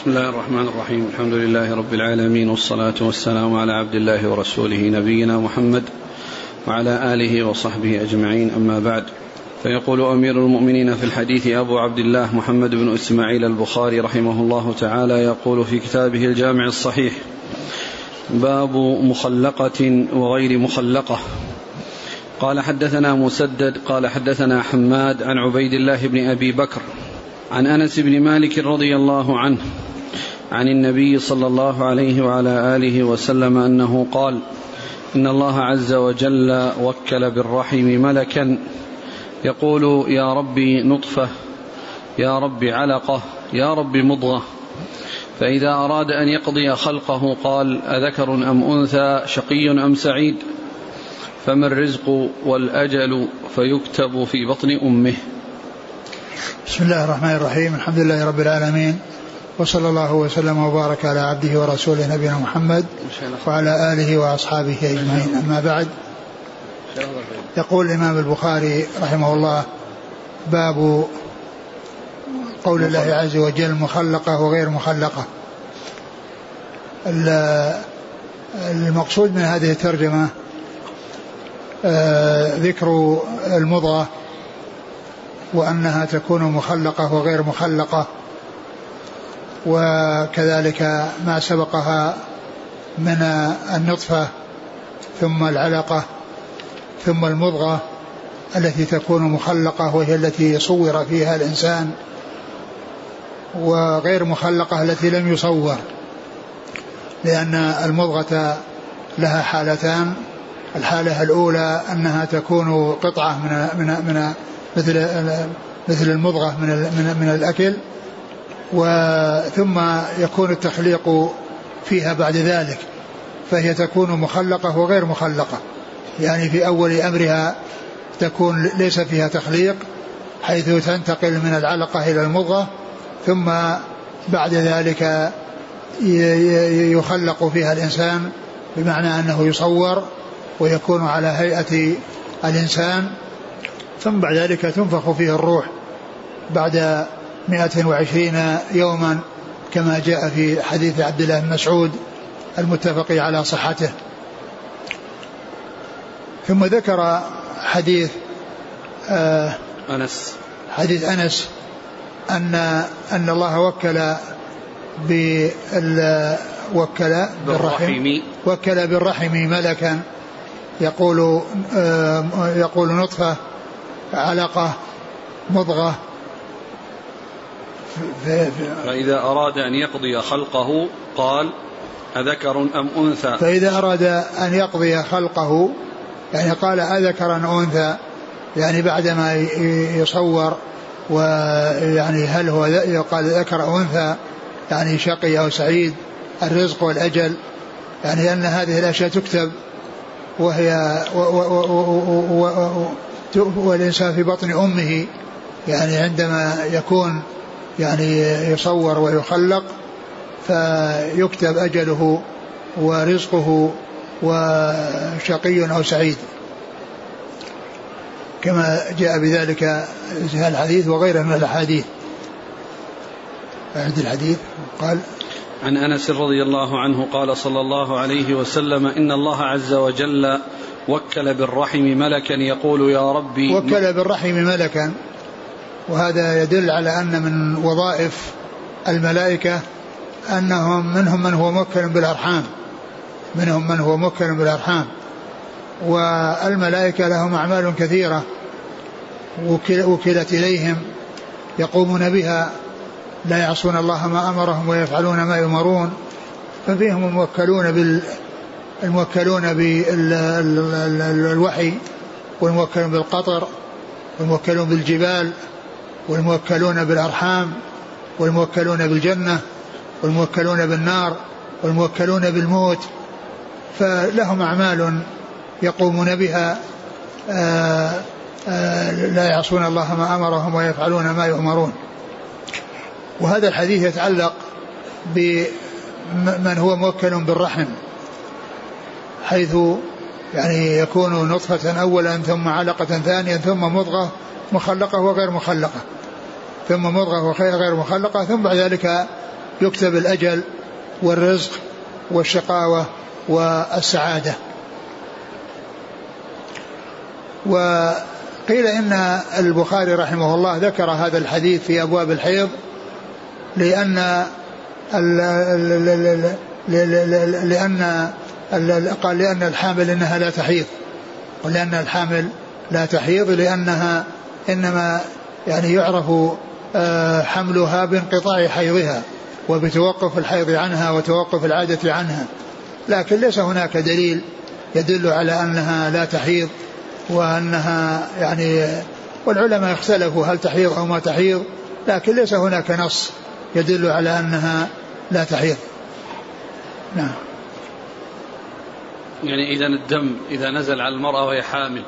بسم الله الرحمن الرحيم. الحمد لله رب العالمين والصلاة والسلام على عبد الله ورسوله نبينا محمد وعلى آله وصحبه أجمعين. أما بعد فيقول أمير المؤمنين في الحديث أبو عبد الله محمد بن إسماعيل البخاري رحمه الله تعالى يقول في كتابه الجامع الصحيح باب مخلقة وغير مخلقة. قال حدثنا مسدد قال حدثنا حماد عن عبيد الله بن أبي بكر عن أنس بن مالك رضي الله عنه عن النبي صلى الله عليه وعلى آله وسلم أنه قال إن الله عز وجل وكل بالرحم ملكا. يقول يا ربي نطفة يا رب علقة يا رب مضغة. فإذا أراد أن يقضي خلقه قال أذكر أم أنثى شقي أم سعيد؟ فما الرزق والأجل فيكتب في بطن أمه. بسم الله الرحمن الرحيم. الحمد لله رب العالمين. وصلى الله وسلم وبارك على عبده ورسوله نبينا محمد وعلى آله وأصحابه أجمعين. أما بعد. يقول الإمام البخاري رحمه الله باب قول الله عز وجل مخلقة وغير مخلقة. المقصود من هذه الترجمة آه، ذكر المضغة وأنها تكون مخلقة وغير مخلقة وكذلك ما سبقها من النطفة ثم العلقة ثم المضغة التي تكون مخلقة وهي التي صور فيها الإنسان وغير مخلقة التي لم يصور لأن المضغة لها حالتان الحالة الأولى أنها تكون قطعة من من من مثل مثل المضغة من من, من الأكل وثم يكون التخليق فيها بعد ذلك فهي تكون مخلقة وغير مخلقة. يعني في أول أمرها تكون ليس فيها تخليق حيث تنتقل من العلقة إلى المضغة ثم بعد ذلك يخلق فيها الإنسان بمعنى أنه يصور ويكون على هيئة الإنسان. ثم بعد ذلك تنفخ فيه الروح بعد 120 يوما كما جاء في حديث عبد الله بن مسعود المتفق على صحته. ثم ذكر حديث آه أنس. حديث أنس أن أن الله وكل بال وكل بالرحم. وكل بالرحم ملكا يقول آه يقول نطفة علقة مضغة. فإذا أراد أن يقضي خلقه قال أذكر أم أنثى؟ فإذا أراد أن يقضي خلقه يعني قال أذكر أم أنثى يعني بعدما يصور ويعني هل هو يقال ذكر أو أنثى يعني شقي أو سعيد الرزق والأجل يعني أن هذه الأشياء تكتب وهي و و و و والإنسان في بطن أمه يعني عندما يكون يعني يصور ويخلق فيكتب أجله ورزقه وشقي أو سعيد. كما جاء بذلك في الحديث وغيره من الأحاديث. أعد الحديث. قال عن أنس رضي الله عنه قال صلى الله عليه وسلم إن الله عز وجل وكل بالرحم ملكا يقول يا ربي وكل بالرحم ملكا. وهذا يدل على أن من وظائف الملائكة أنهم منهم من هو موكل بالأرحام. منهم من هو موكل بالأرحام. والملائكة لهم أعمال كثيرة. وكلت إليهم يقومون بها. لا يعصون الله ما أمرهم ويفعلون ما يؤمرون ففيهم الموكلون بال الموكلون بالوحي والموكلون بالقطر والموكلون بالجبال والموكلون بالأرحام والموكلون بالجنة والموكلون بالنار والموكلون بالموت. فلهم أعمال يقومون بها آآ آآ لا يعصون الله ما أمرهم ويفعلون ما يؤمرون. وهذا الحديث يتعلق بمن هو موكل بالرحم. حيث يعني يكون نطفة أولا ثم علقة ثانيا ثم مضغة مخلقة وغير مخلقة. ثم مضغة وغير مخلقة ثم بعد ذلك يكتب الأجل والرزق والشقاوة والسعادة. وقيل إن البخاري رحمه الله ذكر هذا الحديث في أبواب الحيض لأن لأن قال لأن الحامل إنها لا تحيض. ولأن الحامل لا تحيض لأنها إنما يعني يعرف آه، حملها بانقطاع حيضها وبتوقف الحيض عنها وتوقف العادة عنها. لكن ليس هناك دليل يدل على أنها لا تحيض وأنها يعني والعلماء اختلفوا هل تحيض أو ما تحيض لكن ليس هناك نص يدل على أنها لا تحيض. نعم. يعني إذا الدم إذا نزل على المرأة وهي حامل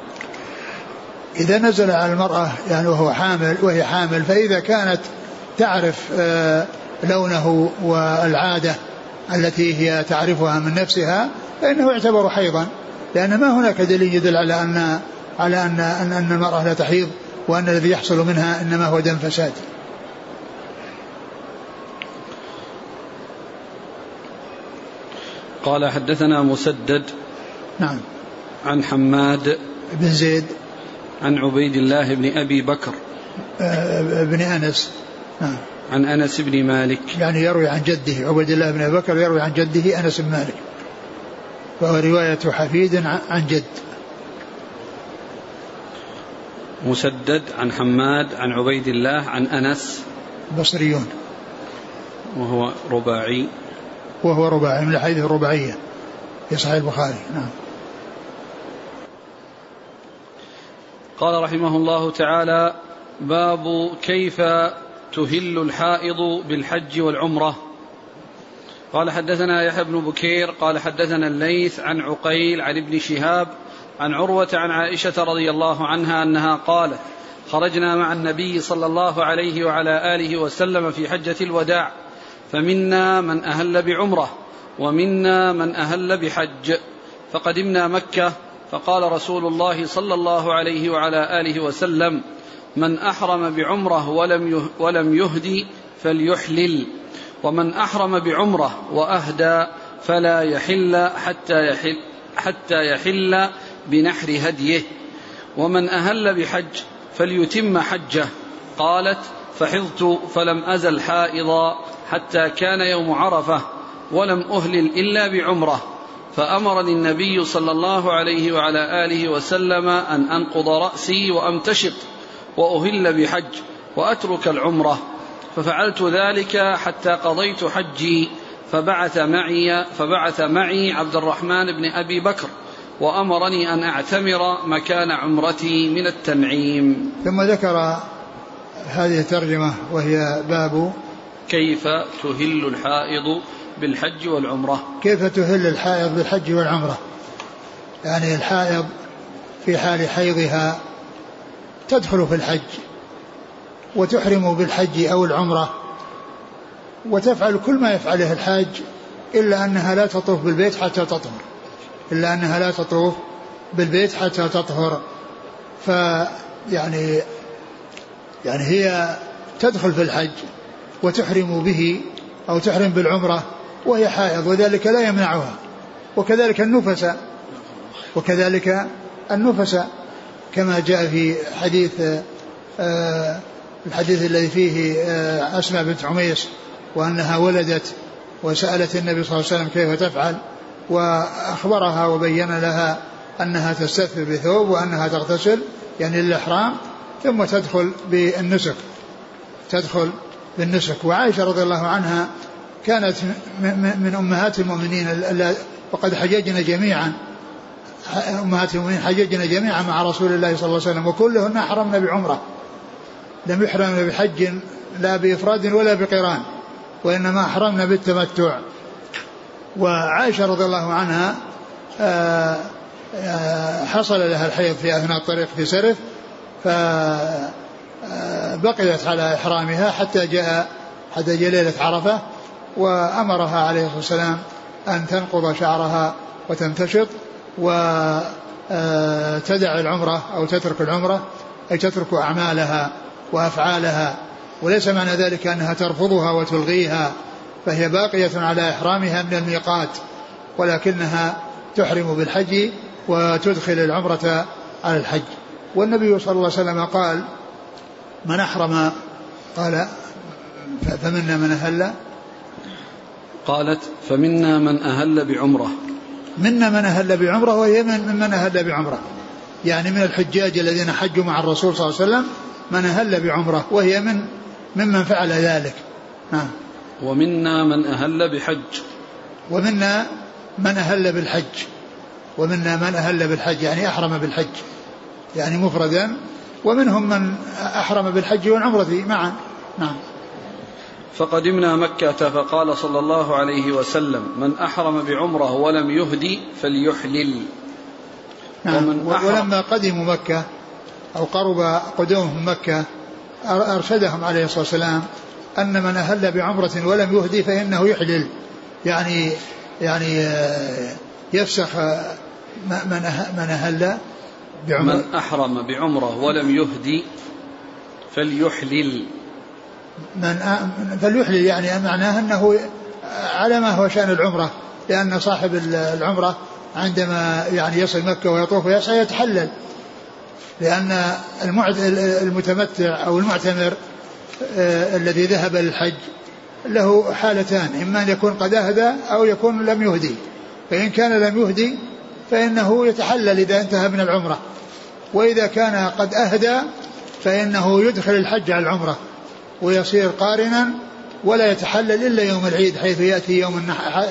إذا نزل على المرأة يعني وهو حامل وهي حامل فإذا كانت تعرف آه، لونه والعادة التي هي تعرفها من نفسها فإنه يعتبر حيضا لأن ما هناك دليل يدل على أن على أن أن, أن المرأة لا تحيض وأن الذي يحصل منها إنما هو دم فساد. قال حدثنا مسدد نعم. عن حماد بن زيد. عن عبيد الله بن أبي بكر. آه، بن أنس. نعم. عن أنس بن مالك. يعني يروي عن جده عبيد الله بن أبي بكر يروي عن جده أنس بن مالك. وهو رواية حفيد عن جد. مسدد عن حماد عن عبيد الله عن أنس. بصريون. وهو رباعي. وهو رباعي من الحديث الرباعية في صحيح البخاري. نعم. قال رحمه الله تعالى باب كيف تهل الحائض بالحج والعمرة. قال حدثنا يحيى بن بكير قال حدثنا الليث عن عقيل عن ابن شهاب عن عروة عن عائشة رضي الله عنها أنها قالت خرجنا مع النبي صلى الله عليه وعلى آله وسلم في حجة الوداع فمنا من أهل بعمرة ومنا من أهل بحج فقدمنا مكة فقال رسول الله صلى الله عليه وعلى آله وسلم من أحرم بعمرة ولم ولم يهدي فليحلل ومن أحرم بعمرة وأهدى فلا يحل حتى يحل حتى يحل بنحر هديه ومن أهل بحج فليتم حجه. قالت فحضت فلم أزل حائضا حتى كان يوم عرفة ولم أهلل إلا بعمرة. فأمرني النبي صلى الله عليه وعلى آله وسلم أن أنقض رأسي وأمتشط وأهل بحج وأترك العمرة ففعلت ذلك حتى قضيت حجي فبعث معي فبعث معي عبد الرحمن بن أبي بكر وأمرني أن أعتمر مكان عمرتي من التنعيم. ثم ذكر هذه الترجمة وهي باب كيف تهل الحائض بالحج والعمرة. كيف تهل الحائض بالحج والعمرة؟ يعني الحائض في حال حيضها تدخل في الحج وتحرم بالحج أو العمرة وتفعل كل ما يفعله الحاج إلا أنها لا تطوف بالبيت حتى تطهر إلا أنها لا تطوف بالبيت حتى تطهر فيعني يعني هي تدخل في الحج وتحرم به أو تحرم بالعمرة وهي حائض وذلك لا يمنعها. وكذلك النفس وكذلك النفس كما جاء في حديث آه الحديث الذي فيه آه، أسماء بنت عميس وأنها ولدت وسألت النبي صلى الله عليه وسلم كيف تفعل وأخبرها وبين لها أنها تستثفر بثوب وأنها تغتسل يعني للإحرام ثم تدخل بالنسك تدخل بالنسك وعائشة رضي الله عنها كانت من أمهات المؤمنين وقد حججنا جميعا. أمهات المؤمنين حججنا جميعا مع رسول الله صلى الله عليه وسلم وكلهن أحرمنا بعمرة. لم يحرمنا بحج لا بإفراد ولا بقران وإنما أحرمنا بالتمتع. وعائشة رضي الله عنها آه، آه، حصل لها الحيض في أثناء الطريق في سرف فبقيت آه، على إحرامها حتى جاء حتى جاء ليلة عرفة وأمرها عليه الصلاة والسلام أن تنقض شعرها وتمتشط وتدع العمرة أو تترك العمرة أي تترك أعمالها وأفعالها. وليس معنى ذلك أنها ترفضها وتلغيها فهي باقية على إحرامها من الميقات ولكنها تحرم بالحج وتدخل العمرة على الحج. والنبي صلى الله عليه وسلم قال من أحرم؟ قال فمنا من أهل؟ قالت فمنا من أهل بعمرة. منا من أهل بعمرة وهي من من أهل بعمرة. يعني من الحجاج الذين حجوا مع الرسول صلى الله عليه وسلم من أهل بعمرة وهي من ممن فعل ذلك. نعم ومنا من أهل بحج. ومنا من أهل بالحج. ومنا من أهل بالحج يعني أحرم بالحج. يعني مفردا ومنهم من أحرم بالحج والعمرة معا. نعم. فقدمنا مكة فقال صلى الله عليه وسلم من أحرم بعمرة ولم يهدي فليحلل. نعم. ومن ولما قدموا مكة أو قرب قدومهم مكة أرشدهم عليه الصلاة والسلام أن من أهل بعمرة ولم يهدي فإنه يحلل. يعني يعني آه، يفسخ آه، من من أهل بعمرة من أحرم بعمرة ولم يهدي فليحلل. من فليحلل يعني معناه أنه على ما هو شأن العمرة لأن صاحب العمرة عندما يعني يصل مكة ويطوف ويسعى يتحلل. لأن المتمتع أو المعتمر آه الذي ذهب للحج له حالتان إما أن يكون قد أهدى أو يكون لم يهدي. فإن كان لم يهدي فإنه يتحلل إذا انتهى من العمرة. وإذا كان قد أهدى فإنه يدخل الحج على العمرة ويصير قارنا ولا يتحلل إلا يوم العيد حيث يأتي يوم النحر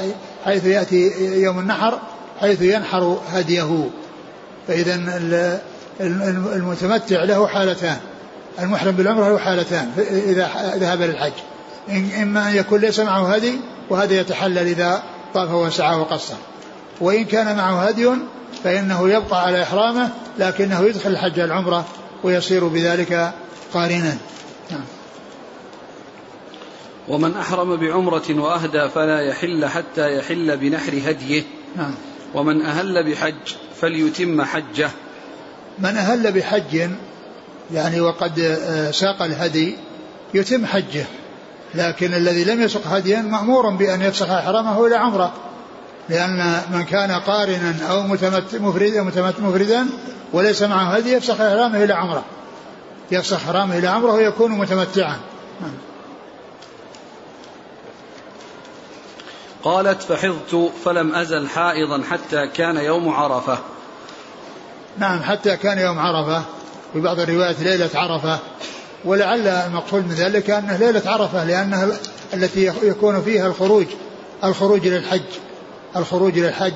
حيث يأتي يوم النحر حيث ينحر هديه. فإذا المتمتع له حالتان المحرم بالعمرة له حالتان إذا ذهب للحج إما أن يكون ليس معه هدي وهذا يتحلل إذا طاف وسعى وقصر. وإن كان معه هدي فإنه يبقى على إحرامه لكنه يدخل الحج العمرة ويصير بذلك قارنا نعم. ومن أحرم بعمرة وأهدى فلا يحل حتى يحل بنحر هديه نعم. ومن أهل بحج فليتم حجه من أهل بحج يعني وقد آه، ساق الهدي يتم حجه لكن الذي لم يسق هديا مأمور بأن يفسخ إحرامه إلى عمرة لأن من كان قارنا أو متمت مفردا متمت مفردا وليس معه هدي يفسخ إحرامه إلى عمرة. يفسخ إحرامه إلى عمرة ويكون متمتعا. قالت فحضت فلم أزل حائضا حتى كان يوم عرفة. نعم حتى كان يوم عرفة. في بعض الروايات ليلة عرفة. ولعل المقصود من ذلك أنه ليلة عرفة لأنها التي يكون فيها الخروج الخروج للحج. الخروج للحج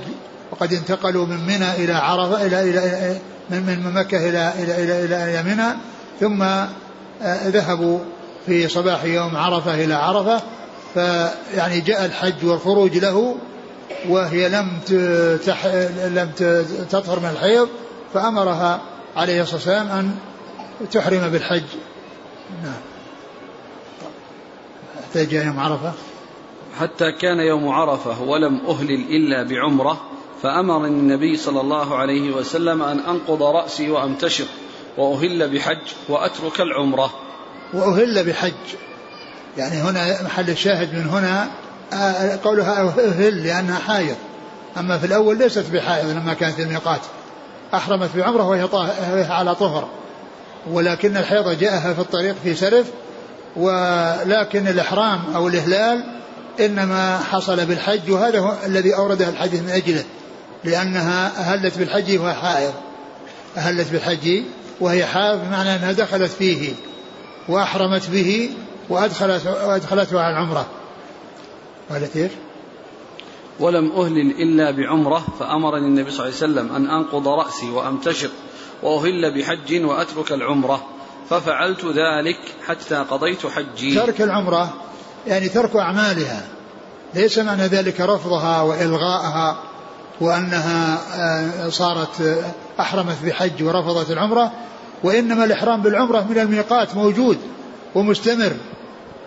وقد انتقلوا من منى إلى عرفة إلى إلى من من مكة إلى إلى إلى إلى, إلى منى ثم آه، ذهبوا في صباح يوم عرفة إلى عرفة فيعني جاء الحج والخروج له وهي لم تح لم تطهر من الحيض فأمرها عليه الصلاة والسلام أن تحرم بالحج. نعم. جاء يوم عرفة؟ حتى كان يوم عرفة ولم أهلل إلا بعمرة فأمر النبي صلى الله عليه وسلم أن أنقض رأسي وأمتشط وأهل بحج وأترك العمرة. وأهل بحج. يعني هنا محل الشاهد من هنا آه، قولها أهل لأنها حائض. أما في الأول ليست بحائض لما كانت الميقات. أحرمت بعمرة وهي على طهر. ولكن الحيض جاءها في الطريق في سرف ولكن الإحرام أو الإهلال إنما حصل بالحج وهذا هو الذي أورده الحديث من أجله لأنها أهلت بالحج وهي حائض. أهلت بالحج وهي حائض بمعنى أنها دخلت فيه وأحرمت به وأدخلت وأدخلته على العمرة. قالت إيش؟ ولم أهلل إلا بعمرة فأمرني النبي صلى الله عليه وسلم أن أنقض رأسي وأمتشط وأهل بحج وأترك العمرة ففعلت ذلك حتى قضيت حجي. ترك العمرة يعني ترك أعمالها ليس معنى ذلك رفضها وإلغائها وأنها آه، صارت آه، أحرمت بحج ورفضت العمرة وإنما الإحرام بالعمرة من الميقات موجود ومستمر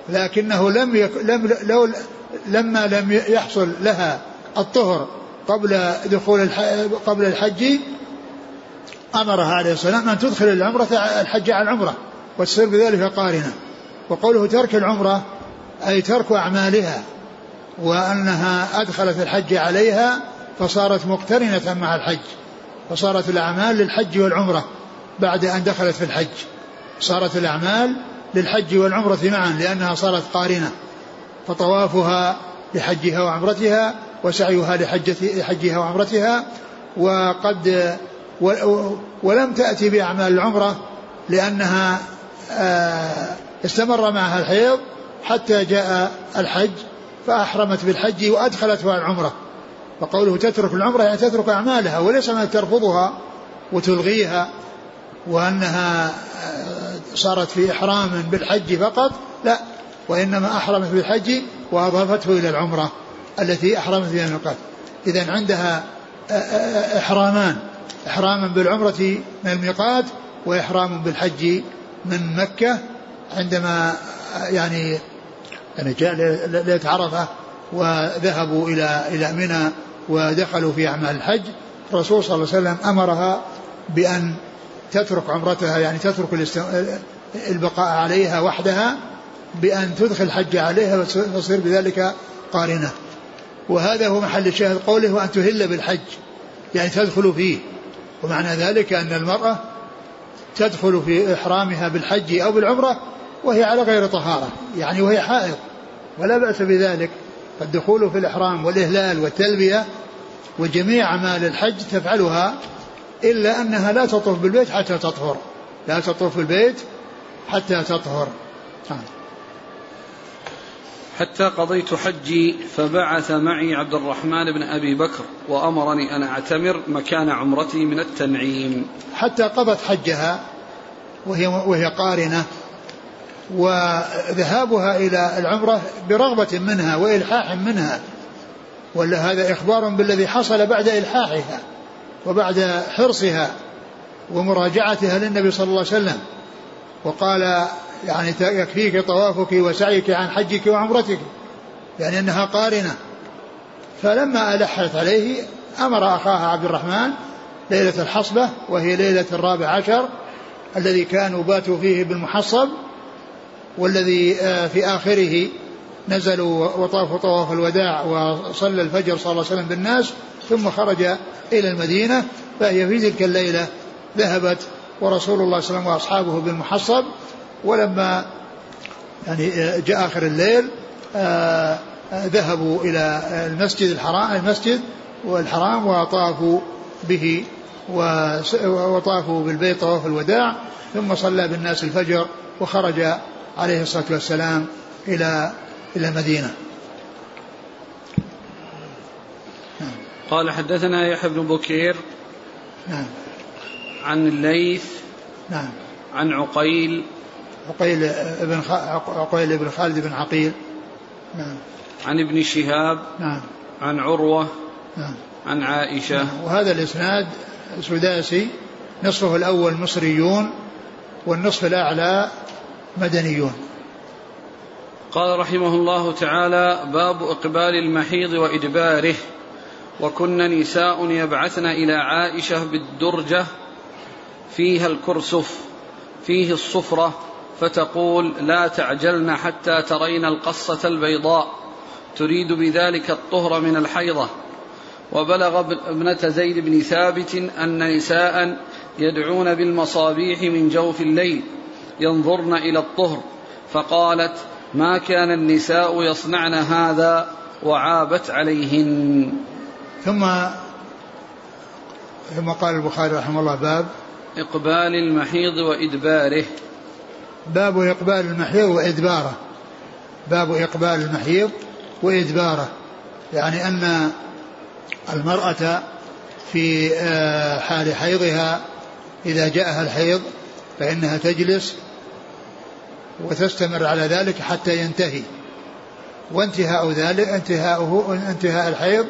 لكنه لم يك لم لو لما لم يحصل لها الطهر قبل دخول. قبل الحج أمرها عليه السلام أن تدخل العمرة الحج على العمرة وتصير بذلك قارنة وقوله ترك العمرة أي ترك أعمالها وأنها أدخلت الحج عليها فصارت مقترنة مع الحج فصارت الأعمال للحج والعمرة بعد أن دخلت في الحج. صارت الأعمال للحج والعمرة معا لأنها صارت قارنة فطوافها لحجها وعمرتها وسعيها لحجها وعمرتها وقد ولم تأتي بأعمال العمرة لأنها آه، استمر معها الحيض حتى جاء الحج فأحرمت بالحج وأدخلتها العمرة. فقوله تترك العمرة يعني تترك أعمالها وليس أنها ترفضها وتلغيها وأنها آه، صارت في إحرام بالحج فقط لا وإنما أحرمت بالحج وأضافته إلى العمرة التي أحرمت بها الميقات إذا عندها آه، آه، إحرامان إحراما بالعمرة من الميقات وإحرام بالحج من مكة عندما يعني يعني جاء ليلة عرفة وذهبوا إلى إلى منى ودخلوا في أعمال الحج. الرسول صلى الله عليه وسلم أمرها بأن تترك عمرتها يعني تترك البقاء عليها وحدها بأن تدخل الحج عليها وتصير بذلك قارنة. وهذا هو محل الشاهد قوله وأن تهل بالحج يعني تدخل فيه. ومعنى ذلك أن المرأة تدخل في إحرامها بالحج أو بالعمرة وهي على غير طهارة يعني وهي حائض ولا بأس بذلك. فالدخول في الإحرام والإهلال والتلبية وجميع أعمال الحج تفعلها إلا أنها لا تطوف بالبيت حتى تطهر. لا تطوف بالبيت حتى تطهر. نعم. حتى قضيت حجي فبعث معي عبد الرحمن بن أبي بكر وأمرني أن أعتمر مكان عمرتي من التنعيم. حتى قضت حجها وهي, وهي قارنة. وذهابها إلى العمرة برغبة منها وإلحاح منها. ولا هذا إخبار بالذي حصل بعد إلحاحها وبعد حرصها ومراجعتها للنبي صلى الله عليه وسلم. وقال يعني يكفيك طوافك وسعيك عن حجك وعمرتك يعني أنها قارنة. فلما ألحت عليه أمر أخاها عبد الرحمن ليلة الحصبة وهي ليلة الرابع عشر الذي كانوا باتوا فيه بالمحصب والذي آه، في آخره نزلوا وطافوا طواف الوداع وصلى الفجر صلى الله عليه وسلم بالناس ثم خرج إلى المدينة فهي في تلك الليلة ذهبت ورسول الله صلى الله عليه وسلم وأصحابه بالمحصب. ولما يعني آه، جاء آخر الليل آه، ذهبوا إلى المسجد الحرام المسجد والحرام وطافوا به وطافوا بالبيت طواف الوداع ثم صلى بالناس الفجر وخرج عليه الصلاة والسلام إلى إلى المدينة. نعم. قال حدثنا يحيى بن بكير نعم. عن الليث نعم. عن عقيل. عقيل بن عقيل بن خالد بن عقيل. نعم. عن ابن شهاب. نعم. عن عروة. نعم. عن عائشة. نعم. وهذا الإسناد سداسي. نصفه الأول مصريون والنصف الأعلى مدنيون. قال رحمه الله تعالى باب إقبال المحيض وإدباره. وكن نساء يبعثن إلى عائشة بالدرجة فيها الكرسف فيه الصفرة فتقول لا تعجلن حتى ترين القصة البيضاء تريد بذلك الطهر من الحيضة. وبلغ ابنة زيد بن ثابت أن نساء يدعون بالمصابيح من جوف الليل. ينظرن إلى الطهر فقالت ما كان النساء يصنعن هذا وعابت عليهن. ثم ثم قال البخاري رحمه الله باب إقبال المحيض وإدباره. باب إقبال المحيض وإدباره. باب إقبال المحيض وإدباره. يعني أن المرأة في آه، حال حيضها إذا جاءها الحيض فإنها تجلس وتستمر على ذلك حتى ينتهي. وانتهاء ذلك انتهاؤه انتهاء الحيض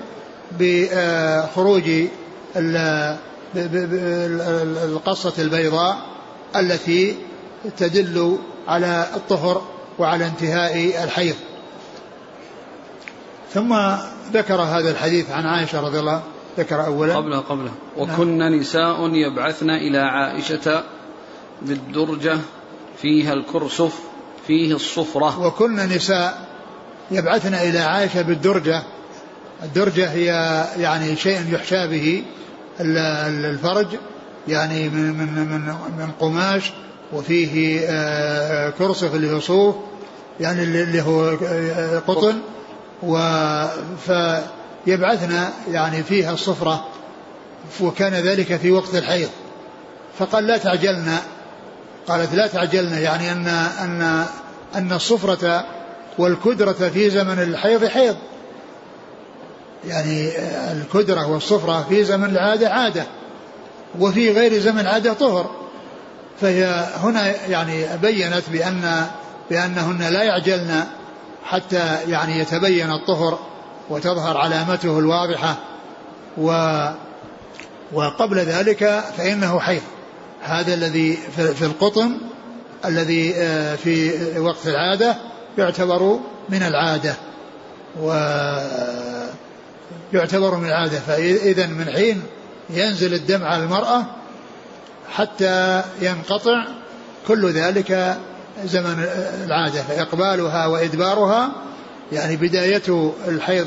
بخروج القصة البيضاء التي تدل على الطهر وعلى انتهاء الحيض. ثم ذكر هذا الحديث عن عائشة رضي الله ذكر أولا. قبله قبله. وكن نعم. نساء يبعثن إلى عائشة بالدرجة فيها الكرسف فيه الصفرة. وكن نساء يبعثنا إلى عائشة بالدرجة. الدرجة هي يعني شيء يحشى به الفرج يعني من من من من قماش وفيه آه، كرسف اللي هو صوف يعني اللي هو قطن. و فيبعثنا يعني فيها الصفرة وكان ذلك في وقت الحيض. فقال لا تعجلنا قالت لا تعجلنا يعني أن أن أن الصفرة والكدرة في زمن الحيض حيض. يعني الكدرة والصفرة في زمن العادة عادة وفي غير زمن العادة طهر. فهي هنا يعني بينت بأن بأنهن لا يعجلن حتى يعني يتبين الطهر وتظهر علامته الواضحة و وقبل ذلك فإنه حيض. هذا الذي في القطن الذي آه، في وقت العادة يعتبر من العادة. و يعتبر من العادة. فإذا من حين ينزل الدم على المرأة حتى ينقطع كل ذلك زمن العادة. فإقبالها وإدبارها يعني بداية الحيض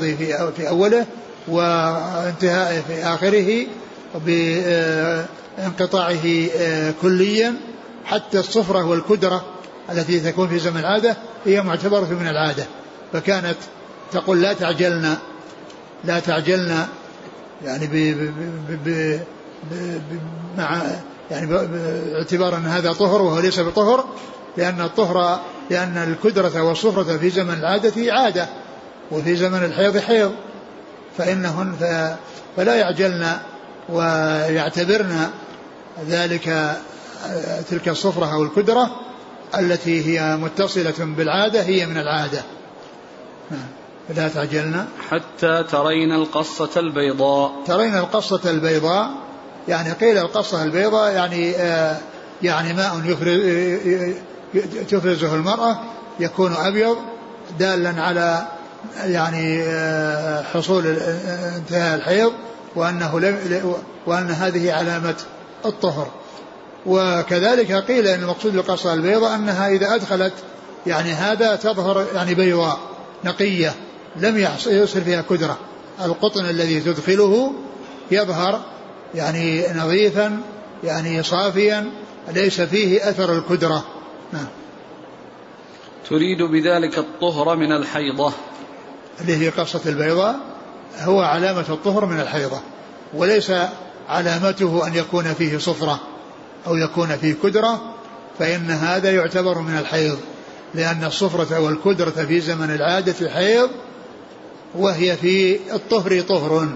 في أوله وانتهاء في آخره بانقطاعه كليا حتى الصفرة والكدرة التي تكون في زمن العادة هي معتبرة من العادة. فكانت تقول لا تعجلنا لا تعجلنا يعني ب ب ب ب مع يعني باعتبار أن هذا طهر وهو ليس بطهر لأن الطهر لأن الكدرة والصفرة في زمن العادة عادة وفي زمن الحيض حيض فإنهن فلا يعجلن ويعتبرن ذلك تلك الصفرة أو الكدرة التي هي متصلة بالعادة هي من العادة. نعم لا تعجلن حتى ترين القصة البيضاء. ترين القصة البيضاء يعني قيل القصة البيضاء يعني آه يعني ماء تفرزه المرأة يكون أبيض دالا على يعني آه حصول انتهاء الحيض. وأنه لم وأن هذه علامة الطهر. وكذلك قيل أن المقصود بالقصة البيضاء أنها إذا أدخلت يعني هذا تظهر يعني بيضاء نقية لم يصل فيها كدرة. القطن الذي تدخله يظهر يعني نظيفا يعني صافيا ليس فيه أثر الكدرة. نعم. تريد بذلك الطهر من الحيضة. اللي هي قصة البيضاء هو علامة الطهر من الحيضة وليس علامته أن يكون فيه صفرة أو يكون فيه كدرة فإن هذا يعتبر من الحيض لأن الصفرة والكدرة في زمن العادة حيض وهي في الطهر طهر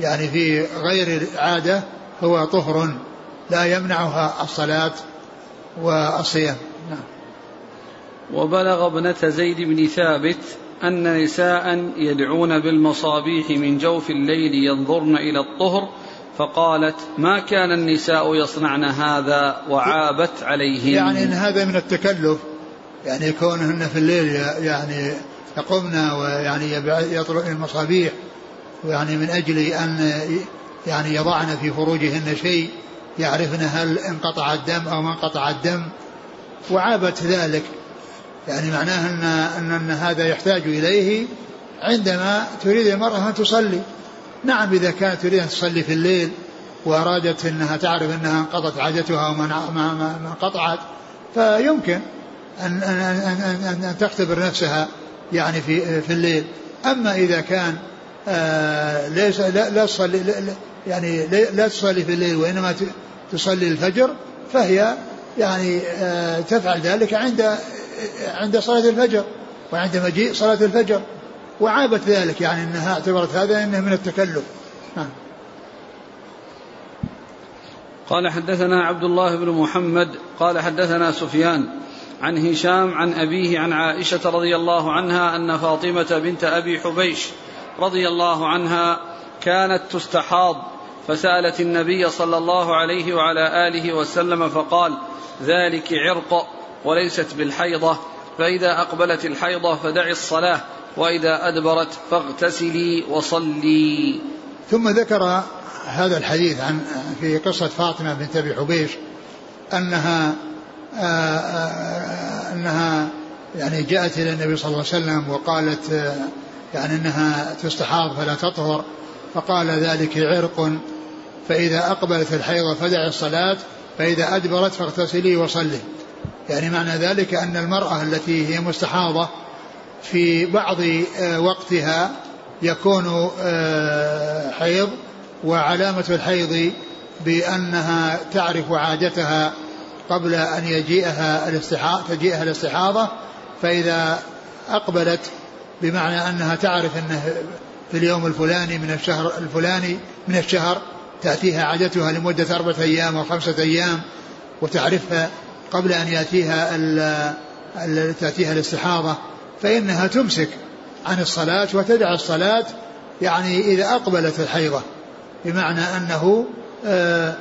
يعني في غير العادة هو طهر لا يمنعها الصلاة والصيام. نعم. وبلغ ابنة زيد بن ثابت أن نساء يدعون بالمصابيح من جوف الليل ينظرن إلى الطهر فقالت ما كان النساء يصنعن هذا وعابت عليهن؟ يعني إن هذا من التكلف يعني كونهن في الليل يعني يقمن ويعني يطلقن المصابيح يعني من أجل أن يعني يضعن في فروجهن شيء يعرفن هل انقطع الدم أو ما انقطع الدم وعابت ذلك. يعني معناه أن, أن, أن هذا يحتاج إليه عندما تريد المرأة أن تصلي. نعم إذا كانت تريد أن تصلي في الليل وأرادت أنها تعرف أنها انقضت عادتها وما ما انقطعت فيمكن أن, أن, أن, أن تختبر نفسها يعني في في الليل. أما إذا كان آه ليس لا, لا تصلي يعني لا تصلي في الليل وإنما تصلي الفجر فهي يعني آه تفعل ذلك عند عند صلاة الفجر وعند مجيء صلاة الفجر. وعابت ذلك يعني انها اعتبرت هذا إنه من التكلف. نعم. قال حدثنا عبد الله بن محمد قال حدثنا سفيان عن هشام عن أبيه عن عائشة رضي الله عنها أن فاطمة بنت أبي حبيش رضي الله عنها كانت تستحاض فسألت النبي صلى الله عليه وعلى آله وسلم فقال ذلك عرق وليست بالحيضة فإذا أقبلت الحيضة فدعي الصلاة وإذا أدبرت فاغتسلي وصلي. ثم ذكر هذا الحديث عن في قصة فاطمة بنت أبي حبيش أنها آه، آه، أنها يعني جاءت إلى النبي صلى الله عليه وسلم وقالت يعني أنها تستحاض فلا تطهر فقال ذلك عرق فإذا أقبلت الحيضة فدع الصلاة فإذا أدبرت فاغتسلي وصلي. يعني معنى ذلك أن المرأة التي هي مستحاضة في بعض آه، وقتها يكون آه، حيض وعلامة الحيض بأنها تعرف عادتها قبل أن يجيئها تجيئها الاستحاضة. فإذا أقبلت بمعنى أنها تعرف أنه في اليوم الفلاني من الشهر الفلاني من الشهر تأتيها عادتها لمدة أربعة أيام أو خمسة أيام وتعرفها قبل أن يأتيها تأتيها الاستحاضة فإنها تمسك عن الصلاة وتدع الصلاة يعني إذا أقبلت الحيضة. بمعنى أنه آه،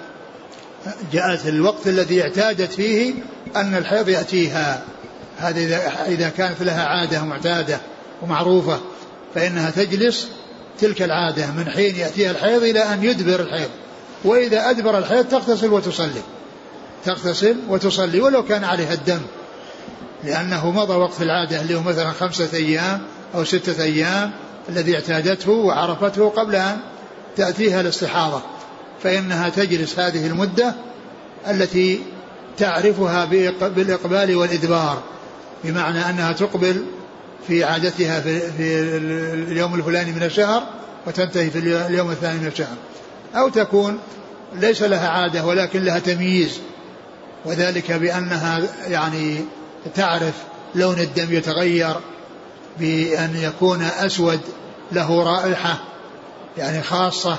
جاءت الوقت الذي اعتادت فيه أن الحيض يأتيها. هذا إذا كانت لها عادة معتادة ومعروفة فإنها تجلس تلك العادة من حين يأتيها الحيض إلى أن يدبر الحيض. وإذا أدبر الحيض تغتسل وتصلي. تغتسل وتصلي ولو كان عليها الدم. لأنه مضى وقت العادة اللي هو مثلا خمسة أيام أو ستة أيام الذي اعتادته وعرفته قبل أن تأتيها الاستحاضة. فإنها تجلس هذه المدة التي تعرفها بالإقبال والإدبار. بمعنى أنها تقبل في عادتها في, اليوم الفلاني من الشهر وتنتهي في اليوم الثاني من الشهر. أو تكون ليس لها عادة ولكن لها تمييز. وذلك بأنها يعني تعرف لون الدم يتغير بأن يكون أسود له رائحة يعني خاصة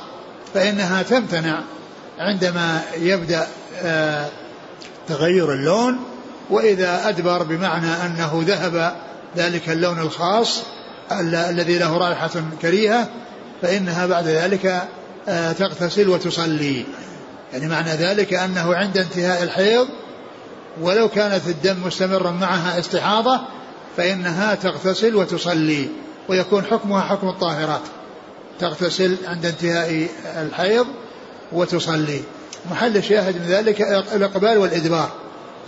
فإنها تمتنع عندما يبدأ آه، تغير اللون. وإذا أدبر بمعنى أنه ذهب ذلك اللون الخاص الذي له رائحة كريهة فإنها بعد ذلك آه، تغتسل وتصلي. يعني معنى ذلك أنه عند انتهاء الحيض ولو كانت الدم مستمرا معها استحاضة فإنها تغتسل وتصلي ويكون حكمها حكم الطاهرات. تغتسل عند انتهاء الحيض وتصلي. محل الشاهد من ذلك الإقبال والإدبار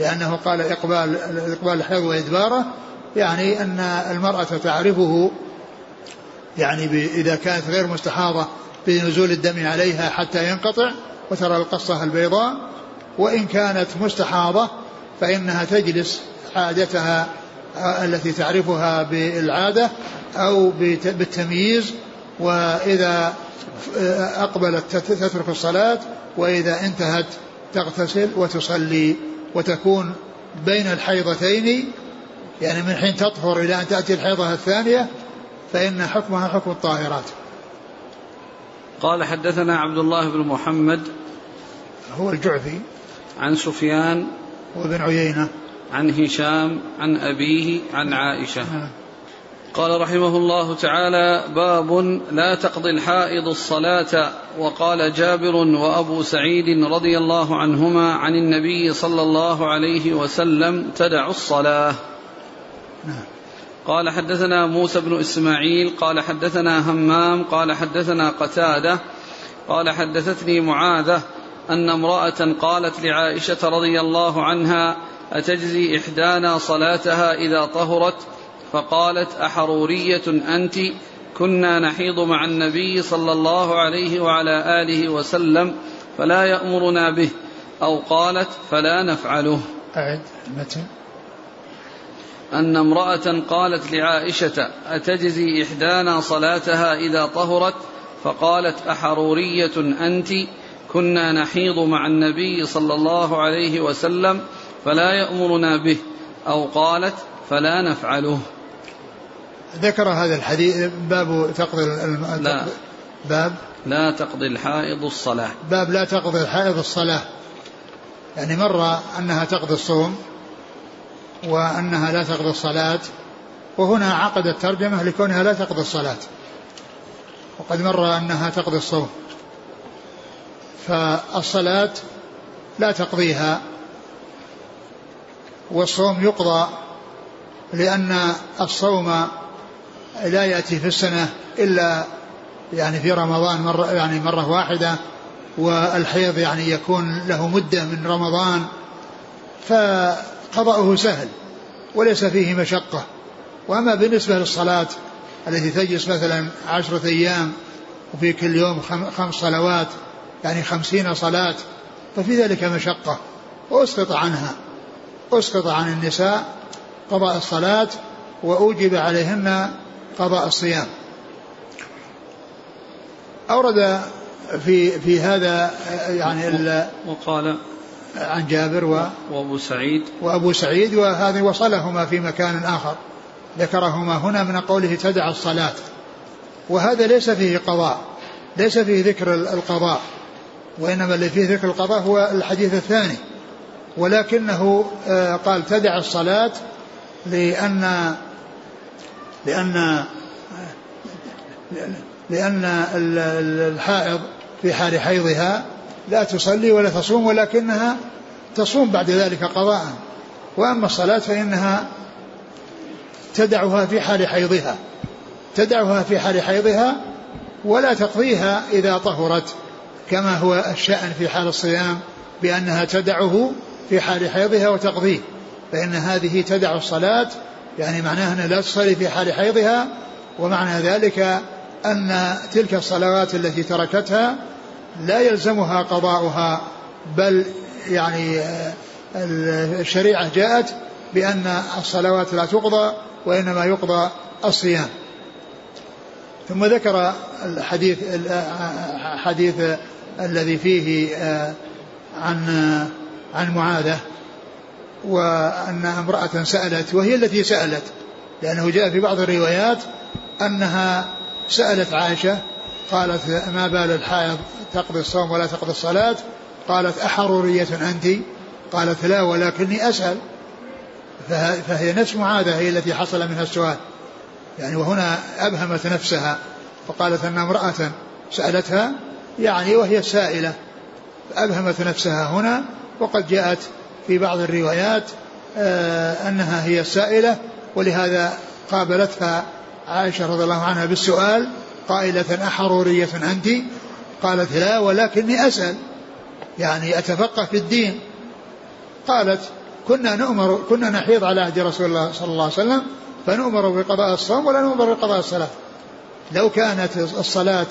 لأنه قال إقبال إقبال الحيض وإدباره يعني أن المرأة تعرفه يعني إذا كانت غير مستحاضة بنزول الدم عليها حتى ينقطع وترى القصة البيضاء وإن كانت مستحاضة فإنها تجلس عادتها التي تعرفها بالعادة أو بالتمييز وإذا أقبلت تترك الصلاة وإذا انتهت تغتسل وتصلي وتكون بين الحيضتين يعني من حين تطهر إلى أن تأتي الحيضة الثانية فإن حكمها حكم الطاهرات. قال حدثنا عبد الله بن محمد هو الجعفي. عن سفيان وابن عيينة. عن هشام عن أبيه عن عائشة. نعم. قال رحمه الله تعالى باب لا تقضي الحائض الصلاة. وقال جابر وأبو سعيد رضي الله عنهما عن النبي صلى الله عليه وسلم تدع الصلاة. نعم. قال حدثنا موسى بن إسماعيل قال حدثنا همام قال حدثنا قتادة قال حدثتني معاذة أن امرأة قالت لعائشة رضي الله عنها أتجزي إحدانا صلاتها إذا طهرت؟ فقالت أحرورية أنت؟ كنا نحيض مع النبي صلى الله عليه وعلى آله وسلم فلا يأمرنا به أو قالت فلا نفعله. أعد أن امرأة قالت لعائشة أتجزي إحدانا صلاتها إذا طهرت؟ فقالت أحرورية أنت؟ كنا نحيض مع النبي صلى الله عليه وسلم فلا يأمرنا به. أو قالت فلا نفعله. ذكر هذا الحديث باب تقضي لا. باب؟ لا تقضي الحائض الصلاة. باب لا تقضي الحائض الصلاة. يعني مر أنها تقضي الصوم وأنها لا تقضي الصلاة وهنا عقد الترجمة لكونها لا تقضي الصلاة. وقد مر أنها تقضي الصوم. فالصلاة لا تقضيها والصوم يقضى لأن الصوم لا يأتي في السنة إلا يعني في رمضان مرة يعني مرة واحدة والحيض يعني يكون له مدة من رمضان. فقضاؤه سهل وليس فيه مشقة. وأما بالنسبة للصلاة التي تجلس مثلا عشرة أيام وفي كل يوم خمس صلوات يعني خمسين صلاة ففي ذلك مشقة. وأسقط عنها. أسقط عن النساء قضاء الصلاة وأوجب عليهن قضاء الصيام. أورد في في هذا يعني وقال عن جابر و وأبو سعيد. وأبو سعيد وهذه وصلهما في مكان آخر. ذكرهما هنا من قوله تدع الصلاة. وهذا ليس فيه قضاء ليس فيه ذكر القضاء وإنما اللي فيه ذكر القضاء هو الحديث الثاني. ولكنه آه، قال تدع الصلاة لأن لأن لأن الحائض في حال حيضها لا تصلي ولا تصوم ولكنها تصوم بعد ذلك قضاء. وأما الصلاة فإنها تدعها في حال حيضها تدعها في حال حيضها ولا تقضيها إذا طهرت كما هو الشأن في حال الصيام بأنها تدعه في حال حيضها وتقضيه. فإن هذه تدع الصلاة يعني معناها أنها لا تصلي في حال حيضها ومعنى ذلك أن تلك الصلوات التي تركتها لا يلزمها قضاؤها بل يعني الشريعة جاءت بأن الصلوات لا تقضى وإنما يقضى الصيام. ثم ذكر الحديث الحديث الذي فيه آه، عن عن معاذة وأن امرأة سألت وهي التي سألت لأنه جاء في بعض الروايات أنها سألت عائشة قالت ما بال الحائض تقضي الصوم ولا تقضي الصلاة؟ قالت أحرورية أنت قالت لا ولكني أسأل. فهي نفس معاذة هي التي حصل منها السؤال. يعني وهنا أبهمت نفسها فقالت أن امرأة سألتها يعني وهي سائلة. أبهمت نفسها هنا وقد جاءت في بعض الروايات آه، أنها هي السائلة ولهذا قابلتها عائشة رضي الله عنها بالسؤال قائلة أحرورية أنت قالت لا ولكني أسأل يعني أتفقه في الدين. قالت كنا نؤمر كنا نحيض على عهد رسول الله صلى الله عليه وسلم فنؤمر بقضاء الصوم ولا نؤمر بقضاء الصلاة. لو كانت الصلاة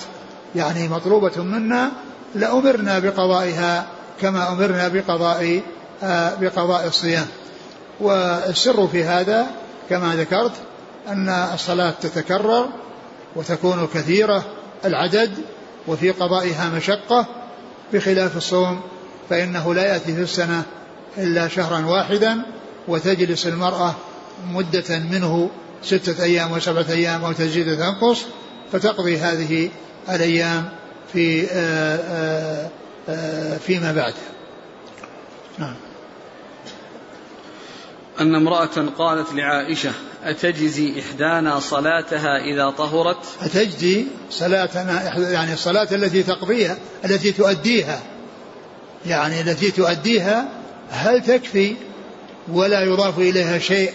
يعني مطلوبة منا لأمرنا بقضائها كما أمرنا بقضاء آه، بقضاء الصيام. والسر في هذا كما ذكرت أن الصلاة تتكرر وتكون كثيرة العدد وفي قضائها مشقة بخلاف الصوم فإنه لا يأتي في السنة إلا شهرا واحدا وتجلس المرأة مدة منه ستة أيام وسبعة أيام أو تزيد تنقص فتقضي هذه الأيام في آآ آآ آآ فيما بعد. نعم. أن امرأة قالت لعائشة أتجزي إحدانا صلاتها إذا طهرت؟ أتجزي صلاتنا يعني الصلاة التي تقضيها التي تؤديها يعني التي تؤديها هل تكفي ولا يضاف إليها شيء؟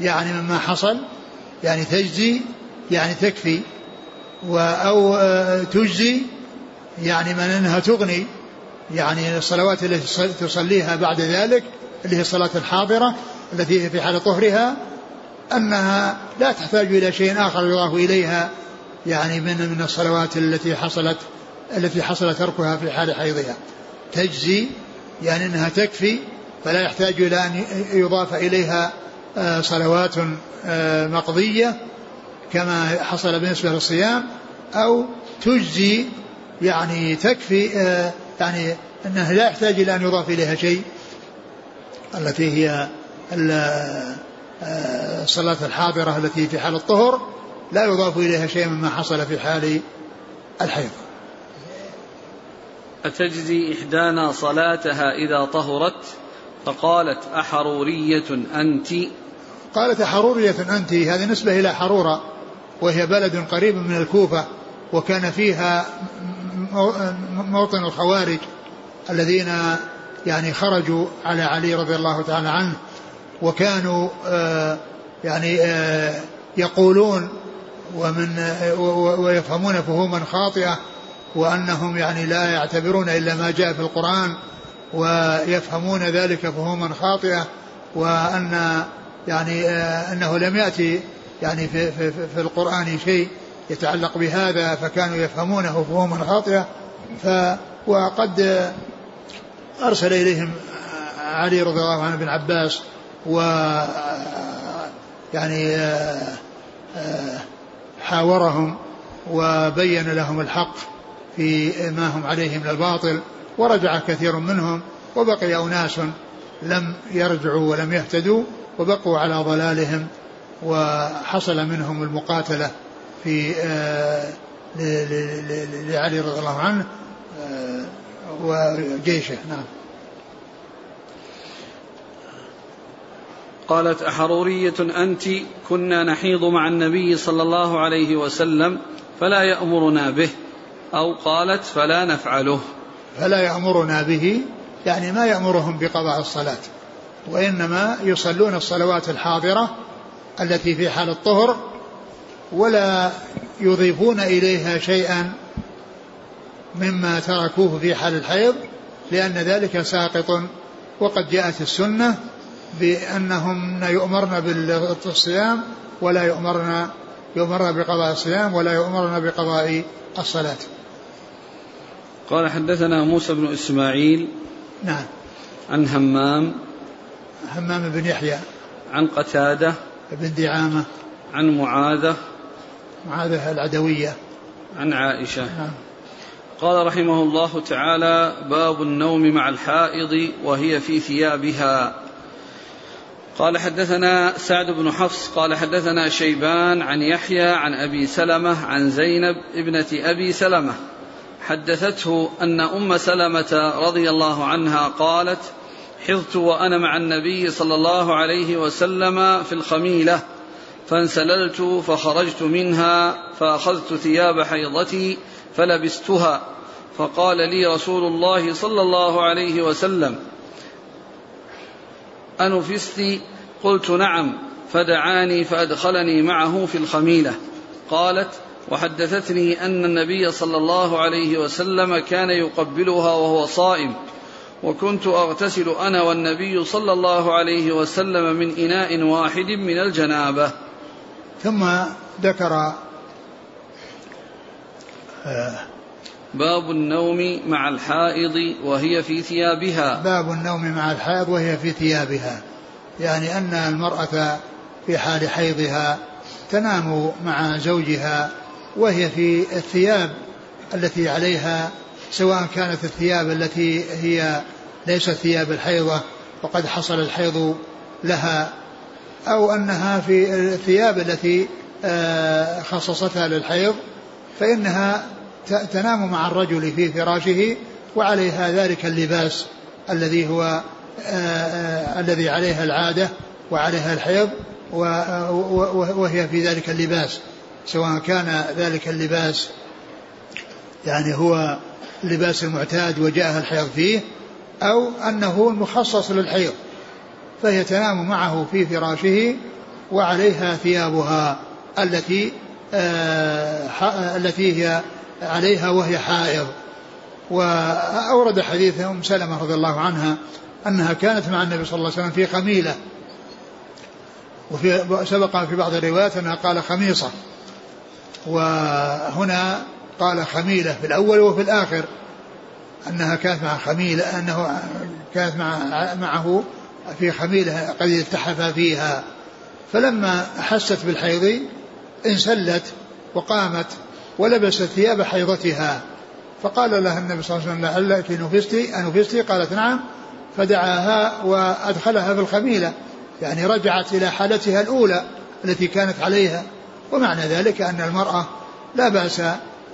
يعني مما حصل يعني تجزي يعني تكفي أو آه، تجزي يعني من أنها تغني يعني الصلوات التي تصليها بعد ذلك اللي هي الصلاة الحاضرة التي هي في حال طهرها أنها لا تحتاج إلى شيء آخر يضاف إليها يعني من من الصلوات التي حصلت التي حصل تركها في حال حيضها. تجزي يعني أنها تكفي فلا يحتاج إلى أن يضاف إليها آه، صلوات آه، مقضية كما حصل بالنسبة للصيام أو تجزي يعني تكفي آه، يعني أنه لا يحتاج إلى أن يضاف إليها شيء التي هي الصلاة الحاضرة التي في حال الطهر لا يضاف إليها شيء مما حصل في حال الحيض. أتجزي إحدانا صلاتها إذا طهرت؟ فقالت أحرورية أنت. قالت أحرورية أنت هذه نسبة إلى حرورة وهي بلد قريب من الكوفة وكان فيها موطن الخوارج الذين يعني خرجوا على علي رضي الله تعالى عنه. وكانوا آه، يعني آه، يقولون ومن آه، ويفهمون فهوما خاطئة وأنهم يعني لا يعتبرون إلا ما جاء في القرآن ويفهمون ذلك فهوما خاطئة وأن يعني أنه لم يأتي يعني في, في, في القرآن شيء يتعلق بهذا فكانوا يفهمونه فهما خاطئة. ف وقد أرسل إليهم علي رضي الله عنه بن عباس و يعني حاورهم وبين لهم الحق في ما هم عليه من الباطل ورجع كثير منهم وبقي أناس لم يرجعوا ولم يهتدوا وبقوا على ضلالهم وحصل منهم المقاتلة في آه، لعلي رضي الله عنه آه، وجيشه. نعم. قالت أحرورية أنت كنا نحيض مع النبي صلى الله عليه وسلم فلا يأمرنا به. أو قالت فلا نفعله. فلا يأمرنا به يعني ما يأمرهم بقضاء الصلاة وإنما يصلون الصلوات الحاضرة التي في حال الطهر ولا يضيفون إليها شيئا مما تركوه في حال الحيض لأن ذلك ساقط وقد جاءت السنة بأنهم يؤمرن بالصيام ولا يؤمرن يؤمرن بقضاء الصيام ولا يؤمرن بقضاء الصلاة. قال حدثنا موسى بن إسماعيل نعم. عن همام همام بن يحيى. عن قتادة بن دعامة. عن معاذة معاذة العدوية. عن عائشة. نعم. قال رحمه الله تعالى باب النوم مع الحائض وهي في ثيابها. قال حدثنا سعد بن حفص قال حدثنا شيبان عن يحيى عن أبي سلمة عن زينب ابنة أبي سلمة. حدثته أن أم سلمة رضي الله عنها قالت حضت وأنا مع النبي صلى الله عليه وسلم في الخميلة فانسللت فخرجت منها فأخذت ثياب حيضتي فلبستها فقال لي رسول الله صلى الله عليه وسلم أنفست قلت نعم فدعاني فأدخلني معه في الخميلة. قالت وحدثتني أن النبي صلى الله عليه وسلم كان يقبلها وهو صائم وكنت أغتسل أنا والنبي صلى الله عليه وسلم من إناء واحد من الجنابة. ثم ذكر باب النوم مع الحائض وهي في ثيابها. باب النوم مع الحائض وهي في ثيابها. يعني أن المرأة في حال حيضها تنام مع زوجها وهي في الثياب التي عليها سواء كانت الثياب التي هي ليست ثياب الحيضة وقد حصل الحيض لها أو أنها في الثياب التي آه، خصصتها للحيض فإنها تنام مع الرجل في فراشه وعليها ذلك اللباس الذي هو آه، آه، الذي عليها العادة وعليها الحيض وهي في ذلك اللباس. سواء كان ذلك اللباس يعني هو اللباس المعتاد وجاءها الحيض فيه أو أنه مخصص للحيض. فهي تنام معه في فراشه وعليها ثيابها التي آه التي هي عليها وهي حائض. وأورد حديث أم سلمة رضي الله عنها أنها كانت مع النبي صلى الله عليه وسلم في خميلة. وفي سبق في بعض الروايات أنها قال خميصة. وهنا قال خميلة في الأول وفي الآخر. أنها كانت مع خميلة أنه كانت مع معه في خميلة قد التحف فيها. فلما أحست بالحيض انسلت وقامت ولبست ثياب حيضتها. فقال لها النبي صلى الله عليه وسلم لعلك نفستي أنفستي قالت نعم. فدعاها وأدخلها في الخميلة. يعني رجعت إلى حالتها الأولى التي كانت عليها. ومعنى ذلك أن المرأة لا بأس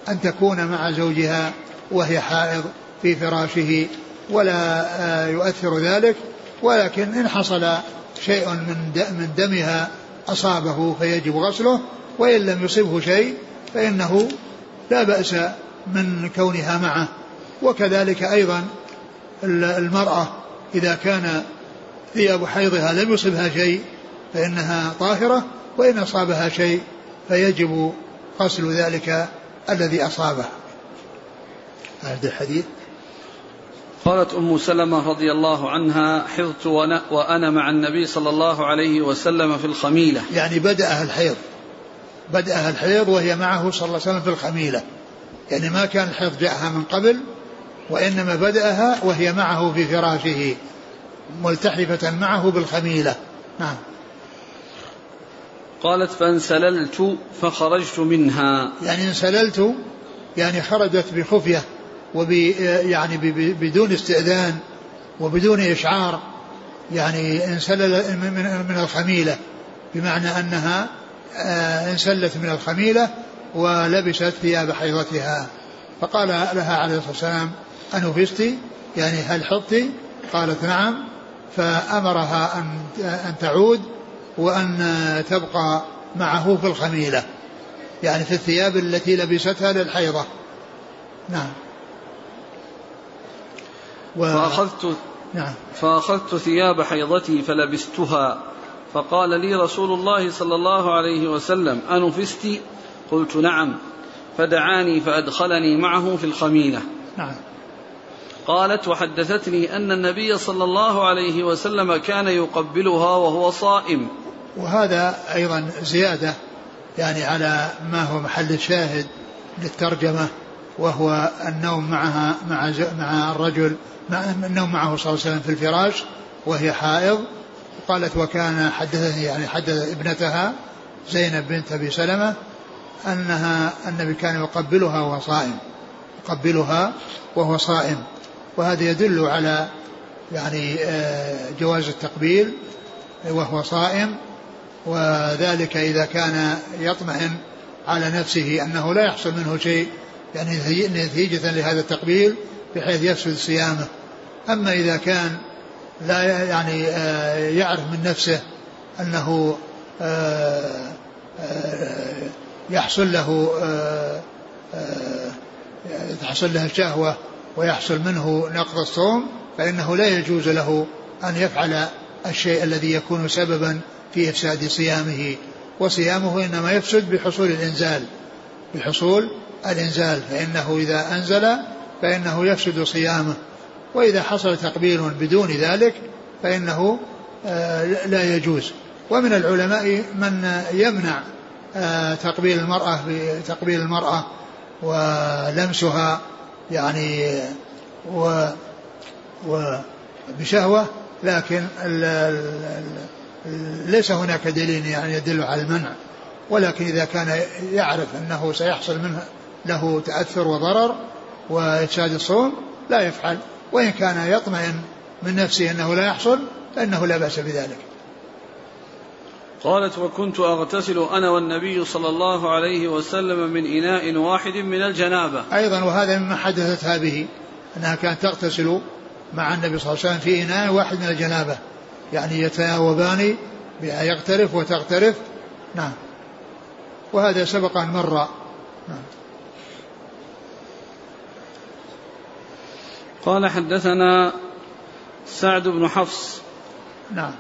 أن تكون مع زوجها وهي حائض في فراشه ولا آه، يؤثر ذلك. ولكن إن حصل شيء من دمها أصابه فيجب غسله وإن لم يصبه شيء فإنه لا بأس من كونها معه. وكذلك أيضا المرأة إذا كان ثياب حيضها لم يصبها شيء فإنها طاهرة وإن أصابها شيء فيجب غسل ذلك الذي أصابه هذا الحديث. قالت أم سلمة رضي الله عنها حضت وأنا, وأنا مع النبي صلى الله عليه وسلم في الخميلة. يعني بدأها الحيض. بدأها الحيض وهي معه صلى الله عليه وسلم في الخميلة. يعني ما كان الحيض جاءها من قبل وإنما بدأها وهي معه في فراشه ملتحفة معه بالخميلة. نعم. قالت فانسللت فخرجت منها. يعني انسللت يعني خرجت بخفية وب يعني بدون استئذان وبدون إشعار يعني انسلل من الخميلة بمعنى أنها انسلت من الخميلة ولبست ثياب حيضتها. فقال لها عليه الصلاة والسلام أنفستي يعني هل حطي قالت نعم. فأمرها أن أن تعود وأن تبقى معه في الخميلة يعني في الثياب التي لبستها للحيضة. نعم. و... فأخذت نعم. فأخذت ثياب حيضتي فلبستها. فقال لي رسول الله صلى الله عليه وسلم أنفست قلت نعم. فدعاني فأدخلني معه في الخميلة نعم. قالت وحدثتني أن النبي صلى الله عليه وسلم كان يقبلها وهو صائم. وهذا أيضا زيادة يعني على ما هو محل الشاهد للترجمة وهو النوم معها مع مع الرجل مع النوم معه صلى الله عليه وسلم في الفراش وهي حائض قالت وكان حدثني يعني حدث ابنتها زينب بنت أبي سلمة أنها النبي كان يقبلها وهو صائم يقبلها وهو صائم وهذا يدل على يعني آه، جواز التقبيل وهو صائم وذلك إذا كان يطمئن على نفسه أنه لا يحصل منه شيء يعني نتيجة لهذا التقبيل بحيث يفسد صيامه. أما إذا كان لا يعني آه، يعرف من نفسه أنه آه، يحصل له تحصل له الشهوة ويحصل منه نقض الصوم فإنه لا يجوز له أن يفعل الشيء الذي يكون سببا في إفساد صيامه وصيامه إنما يفسد بحصول الإنزال. بحصول الإنزال فإنه إذا أنزل فإنه يفسد صيامه. وإذا حصل تقبيل بدون ذلك فإنه آه، لا يجوز. ومن العلماء من يمنع آه، تقبيل المرأة بتقبيل المرأة ولمسها يعني و وبشهوة لكن ال ال ليس هناك دليل يعني يدل على المنع. ولكن إذا كان يعرف أنه سيحصل منه له تأثر وضرر وإفساد الصوم لا يفعل. وإن كان يطمئن من نفسه أنه لا يحصل فإنه لا بأس بذلك. قالت وكنت أغتسل أنا والنبي صلى الله عليه وسلم من إناء واحد من الجنابة. أيضا وهذا مما حدثتها به أنها كانت تغتسل مع النبي صلى الله عليه وسلم في إناء واحد من الجنابة. يعني يتناوبان يغترف وتغترف. نعم. وهذا سبق أن مر. نعم. قال حدثنا سعد بن حفص نعم.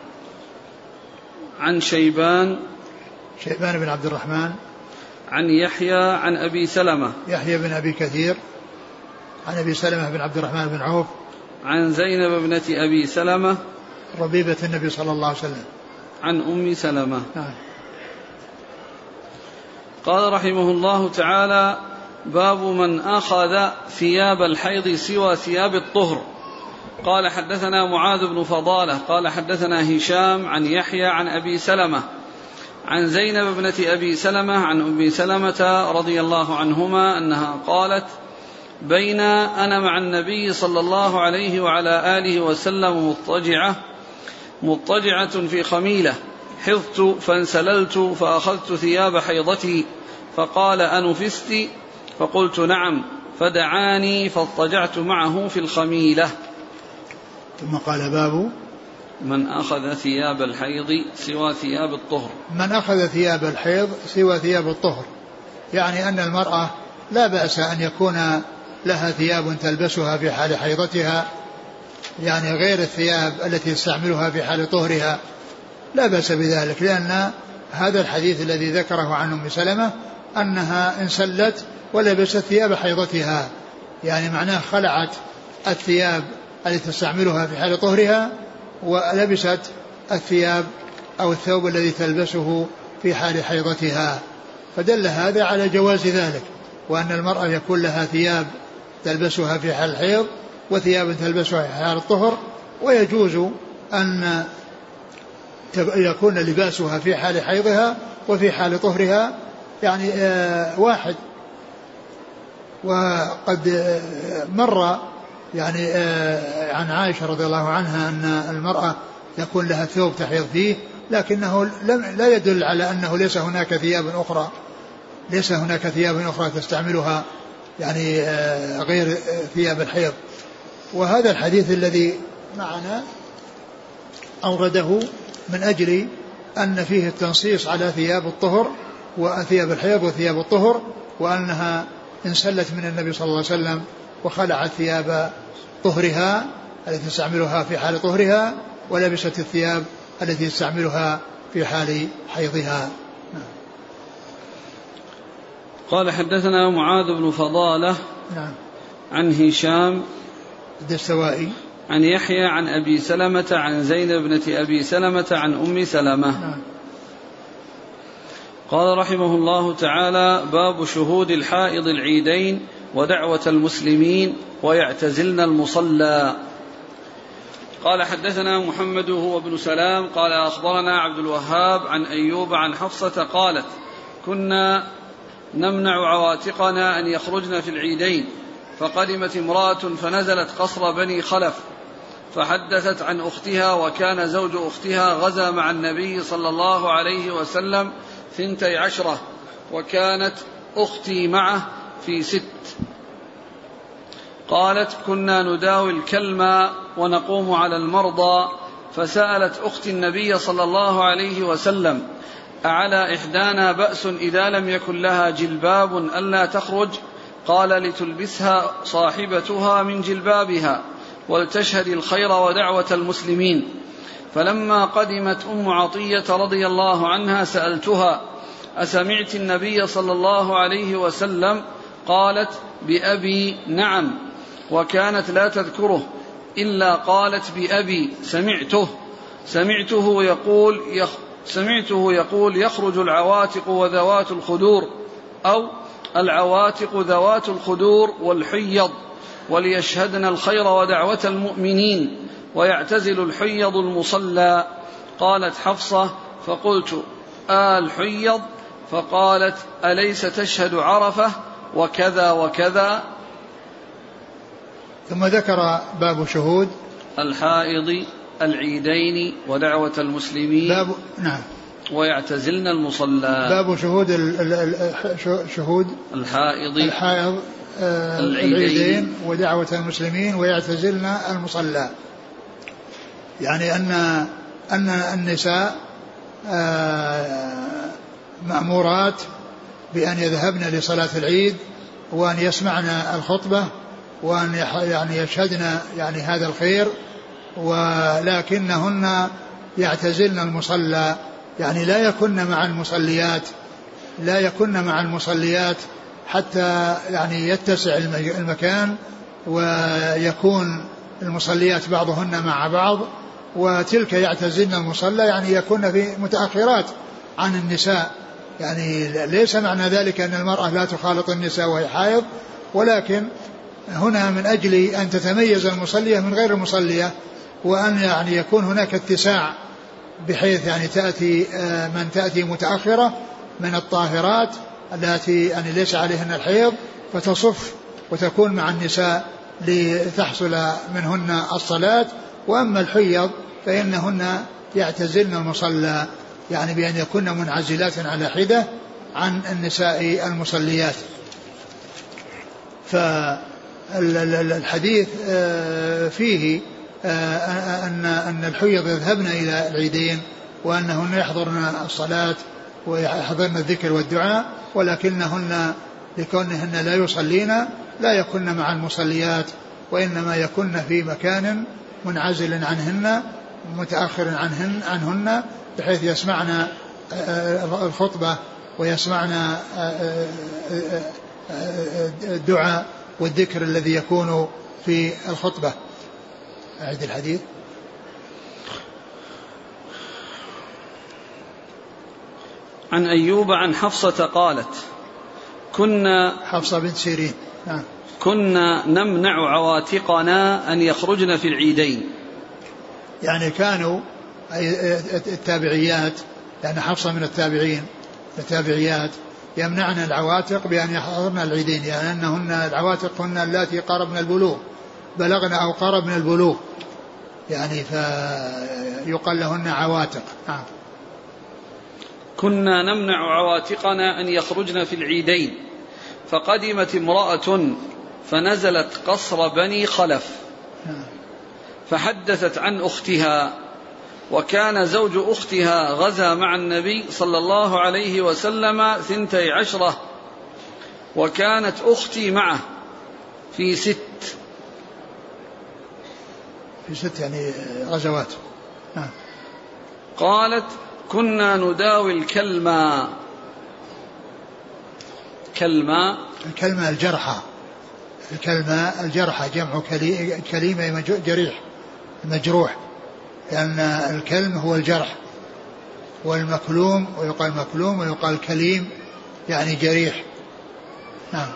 عن شيبان شيبان بن عبد الرحمن. عن يحيى عن أبي سلمة. يحيى بن أبي كثير. عن أبي سلمة بن عبد الرحمن بن عوف. عن زينب ابنة أبي سلمة. ربيبة النبي صلى الله عليه وسلم. عن أم سلمة. نعم. قال رحمه الله تعالى باب من أخذ ثياب الحيض سوى ثياب الطهر. قال حدثنا معاذ بن فضالة قال حدثنا هشام عن يحيى عن أبي سلمة عن زينب ابنة أبي سلمة عن أم سلمة رضي الله عنهما أنها قالت بين أنا مع النبي صلى الله عليه وعلى آله وسلم مضطجعة مضطجعة في خميلة حضت فانسللت فأخذت ثياب حيضتي فقال أنفست فقلت نعم فدعاني فاضطجعت معه في الخميلة. ثم قال باب من أخذ ثياب الحيض سوى ثياب الطهر. من أخذ ثياب الحيض سوى ثياب الطهر. يعني أن المرأة لا بأس أن يكون لها ثياب تلبسها في حال حيضتها يعني غير الثياب التي تستعملها في حال طهرها. لا بأس بذلك لأن هذا الحديث الذي ذكره عن أم سلمة أنها انسلت ولبست ثياب حيضتها. يعني معناه خلعت الثياب التي تستعملها في حال طهرها ولبست الثياب أو الثوب الذي تلبسه في حال حيضتها. فدل هذا على جواز ذلك وأن المرأة يكون لها ثياب تلبسها في حال الحيض وثياب تلبسها في حال الطهر ويجوز أن يكون لباسها في حال حيضها وفي حال طهرها يعني آه، واحد. وقد آه، مر يعني آه، عن عائشة رضي الله عنها أن المرأة يكون لها ثوب تحيض فيه لكنه لا يدل على أنه ليس هناك ثياب أخرى ليس هناك ثياب أخرى تستعملها يعني غير ثياب الحيض. وهذا الحديث الذي معنا أورده من أجل أن فيه التنصيص على ثياب الطهر وثياب الحيض وثياب الطهر وأنها انسلت من النبي صلى الله عليه وسلم وخلعت ثياب طهرها التي تستعملها في حال طهرها ولبست الثياب التي تستعملها في حال حيضها. قال حدثنا معاذ بن فضالة نعم. عن هشام الدستوائي. عن يحيى عن أبي سلمة عن زينب بنت أبي سلمة عن أم سلمة. نعم. قال رحمه الله تعالى باب شهود الحائض العيدين ودعوة المسلمين ويعتزلن المصلى. قال حدثنا محمد هو ابن سلام قال أخبرنا عبد الوهاب عن أيوب عن حفصة قالت كنا نمنع عواتقنا أن يخرجن في العيدين فقدمت امرأة فنزلت قصر بني خلف فحدثت عن أختها وكان زوج أختها غزا مع النبي صلى الله عليه وسلم ثنتي عشرة وكانت أختي معه في ست. قالت كنا نداوي الكلمة ونقوم على المرضى. فسألت أختي النبي صلى الله عليه وسلم أعلى إحدانا بأس إذا لم يكن لها جلباب ألا تخرج؟ قال لتلبسها صاحبتها من جلبابها ولتشهد الخير ودعوة المسلمين. فلما قدمت أم عطية رضي الله عنها سألتها أسمعت النبي صلى الله عليه وسلم قالت بأبي نعم وكانت لا تذكره إلا قالت بأبي سمعته سمعته يقول يخ سمعته يقول يخرج العواتق وذوات الخدور أو العواتق ذوات الخدور والحيض وليشهدن الخير ودعوة المؤمنين. ويعتزل الحيض المصلى. قالت حفصة فقلت آه الحيض فقالت أليس تشهد عرفة؟ وكذا وكذا. ثم ذكر باب شهود. الحائض العيدين ودعوة المسلمين. باب نعم. ويعتزلن المصلى. باب شهود شهود. الحائض الحائض آه، العيدين ودعوة المسلمين ويعتزلن المصلى. يعني أن أن النساء آه، مأمورات بأن يذهبن لصلاة العيد وأن يسمعن الخطبة وأن يعني يشهدن يعني هذا الخير ولكنهن يعتزلن المصلى. يعني لا يكن مع المصليات لا يكن مع المصليات حتى يعني يتسع المكان ويكون المصليات بعضهن مع بعض. وتلك يعتزلن المصلى يعني يكون في متأخرات عن النساء. يعني ليس معنى ذلك أن المرأة لا تخالط النساء وهي حائض ولكن هنا من أجل أن تتميز المصلية من غير المصلية وأن يعني يكون هناك اتساع بحيث يعني تأتي آه، من تأتي متأخرة من الطاهرات التي يعني ليس عليهن الحيض فتصف وتكون مع النساء لتحصل منهن الصلاة. وأما الحيض فإنهن يعتزلن المصلى يعني بأن يكون منعزلات على حدة عن النساء المصليات. فالحديث آه، فيه آه، أن أن الحيض يذهبن إلى العيدين وأنهن يحضرن الصلاة ويحضرن الذكر والدعاء ولكنهن لكونهن لا يصلين لا يكن مع المصليات وإنما يكن في مكان منعزل عنهن متأخر عنهن عنهن بحيث يسمعن آه، الخطبة ويسمعن الدعاء والذكر الذي يكون في الخطبة. أعد الحديث. عن أيوب عن حفصة قالت كنا حفصة بنت سيرين. نعم. كنا نمنع عواتقنا أن يخرجن في العيدين. يعني كانوا التابعيات لأن حفصة من التابعين التابعيات يمنعن العواتق بأن يحضرن العيدين يعني أنهن العواتق هن اللاتي قربن البلوغ بلغن أو قربن البلوغ. يعني فيقال لهن عواتق. نعم. كنا نمنع عواتقنا أن يخرجن في العيدين فقدمت امرأة فنزلت قصر بني خلف. نعم. فحدثت عن أختها وكان زوج أختها غزا مع النبي صلى الله عليه وسلم ثنتي عشرة وكانت أختي معه في ست. في ست يعني غزوات. نعم. قالت كنا نداوي الكلمة. كلمة؟ الكلمة الجرحى. الكلمة الجرحى جمع كليمة جريح مجروح لأن الكلم هو الجرح. والمكلوم ويقال مكلوم ويقال كليم يعني جريح. نعم.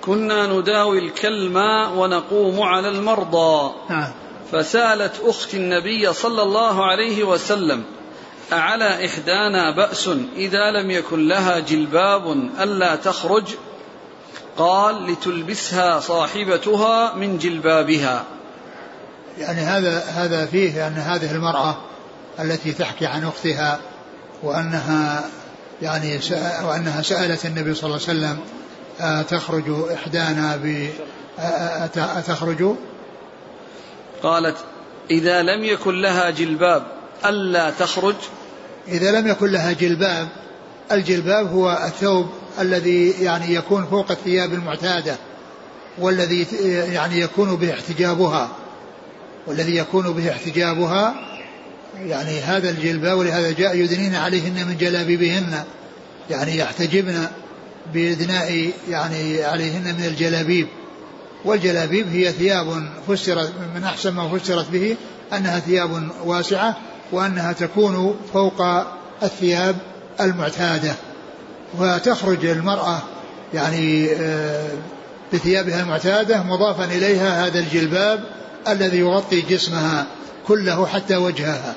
كنا نداوي الكلمة ونقوم على المرضى. نعم. فسألت أخت النبي صلى الله عليه وسلم أعلى إحدانا بأس إذا لم يكن لها جلباب ألا تخرج؟ قال لتلبسها صاحبتها من جلبابها. يعني هذا هذا فيه أن هذه المرأة التي تحكي عن أختها وأنها يعني وأنها سألت النبي صلى الله عليه وسلم أتخرج إحدانا ب أتخرج؟ قالت إذا لم يكن لها جلباب ألا تخرج. إذا لم يكن لها جلباب الجلباب هو الثوب الذي يعني يكون فوق الثياب المعتادة والذي يعني يكون به احتجابها والذي يكون به احتجابها يعني هذا الجلباب ولهذا جاء يدنين عليهن من جلابيبهن يعني يحتجبن بإدناء يعني عليهن من الجلابيب والجلابيب هي ثياب فسرت من أحسن ما فسرت به أنها ثياب واسعة وأنها تكون فوق الثياب المعتادة. وتخرج المرأة يعني آه، بثيابها المعتادة مضافا إليها هذا الجلباب الذي يغطي جسمها كله حتى وجهها.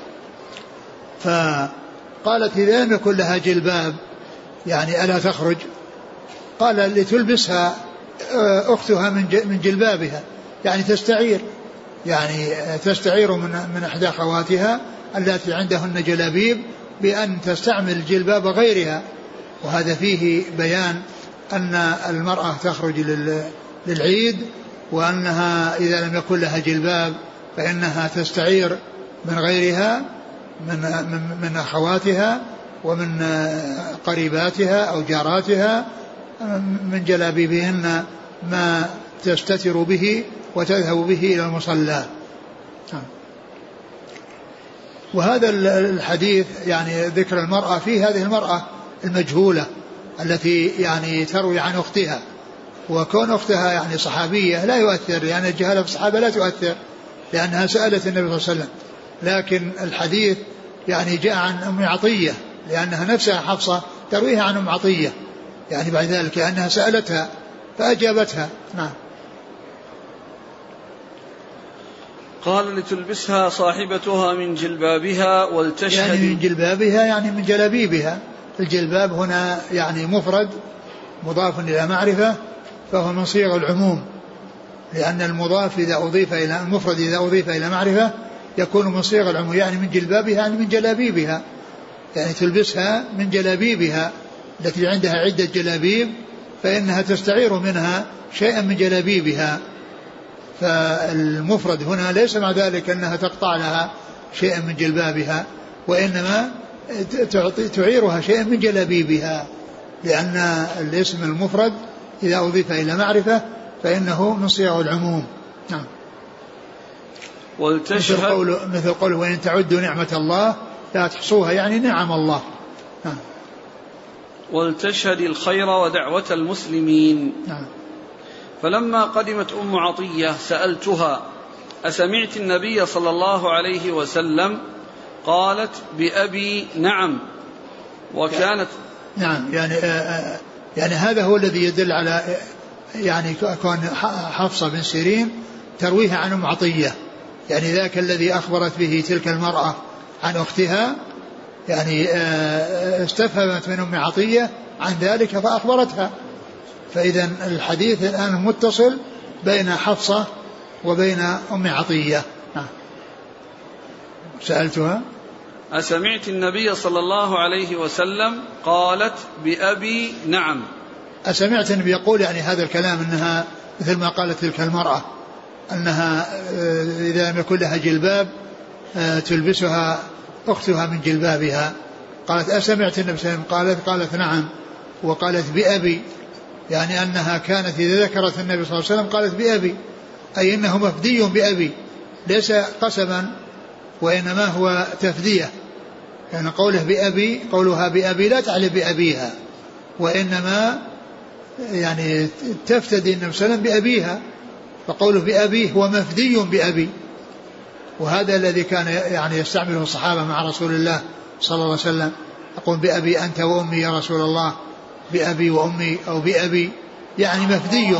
فقالت إذا لم يكن لها جلباب؟ يعني ألا تخرج؟ قال لتلبسها آه، أختها من جلبابها. يعني تستعير يعني تستعير من من إحدى أخواتها التي عندهن جلابيب بأن تستعمل جلباب غيرها. وهذا فيه بيان أن المرأة تخرج للعيد وأنها إذا لم يكن لها جلباب فإنها تستعير من غيرها من من, أخواتها ومن قريباتها أو جاراتها من جلابيبهن ما تستتر به وتذهب به إلى المصلى. وهذا الحديث يعني ذكر المرأة في هذه المرأة المجهولة التي يعني تروي عن أختها. وكون أختها يعني صحابية لا يؤثر لأن الجهالة في الصحابة لا تؤثر لأنها سألت النبي صلى الله عليه وسلم. لكن الحديث يعني جاء عن أم عطية لأنها نفسها حفصة ترويها عن أم عطية. يعني بعد ذلك لأنها سألتها فأجابتها. نعم. قال لتلبسها صاحبتها من جلبابها ولتشهد يعني من جلبابها يعني من جلابيبها. الجلباب هنا يعني مفرد مضاف إلى معرفة فهو من صيغ العموم لأن المضاف إذا أضيف إلى المفرد إذا أضيف إلى معرفة يكون من صيغ العموم يعني من جلبابها يعني من جلابيبها يعني تلبسها من جلابيبها التي عندها عدة جلابيب فإنها تستعير منها شيئا من جلابيبها. فالمفرد هنا ليس مع ذلك أنها تقطع لها شيئا من جلبابها وإنما تعيرها شيئا من جلابيبها لأن الاسم المفرد إذا أضيف إلى معرفة فإنه من صيغ العموم. نعم. ولتشهد مثل قوله, مثل قوله وإن تعدوا نعمة الله لا تحصوها يعني نعم الله. نعم. ولتشهد الخير ودعوة المسلمين. نعم. فلما قدمت أم عطية سألتها أسمعت النبي صلى الله عليه وسلم قالت بأبي نعم. وكانت نعم يعني آه، آه، يعني هذا هو الذي يدل على يعني كون حفصة بن سيرين ترويه عن أم عطية. يعني ذاك الذي أخبرت به تلك المرأة عن أختها يعني آه، استفهمت من أم عطية عن ذلك فأخبرتها. فإذا الحديث الآن متصل بين حفصة وبين أم عطية. نعم. سألتها؟ أسمعت النبي صلى الله عليه وسلم قالت بأبي نعم. أسمعت النبي يقول يعني هذا الكلام أنها مثل ما قالت تلك المرأة أنها آه، إذا لم يكن لها جلباب آه، تلبسها أختها من جلبابها. قالت أسمعت النبي صلى الله عليه وسلم قالت قالت نعم وقالت بأبي يعني أنها كانت إذا ذكرت النبي صلى الله عليه وسلم قالت بأبي أي أنه مفدي بأبي ليس قسما وإنما هو تفدية. يعني قوله بأبي قولها بأبي لا تعني بأبيها وإنما يعني تفتدي النبي صلى الله عليه وسلم بأبيها فقوله بأبي هو مفدي بأبي. وهذا الذي كان يعني يستعمله الصحابة مع رسول الله صلى الله عليه وسلم يقول بأبي أنت وأمي يا رسول الله بأبي وأمي أو بأبي يعني مفدي.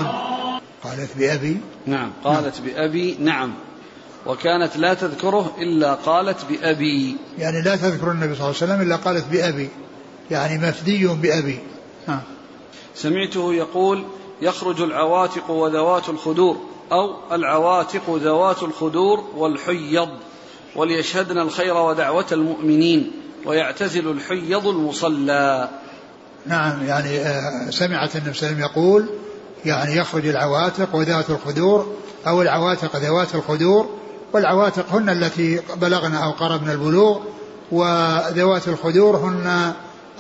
قالت بأبي؟ نعم قالت نعم. بأبي نعم. وكانت لا تذكره إلا قالت بأبي. يعني لا تذكر النبي صلى الله عليه وسلم إلا قالت بأبي. يعني مفدي بأبي. ها. سمعته يقول يخرج العواتق وذوات الخدور أو العواتق ذوات الخدور والحيض وليشهدن الخير ودعوة المؤمنين ويعتزل الحيض المصلى. نعم يعني آه، سمعت النبي صلى الله عليه وسلم يقول يعني يخرج العواتق وذوات الخدور أو العواتق ذوات الخدور والعواتق هن التي بلغن أو قربن البلوغ وذوات الخدور هن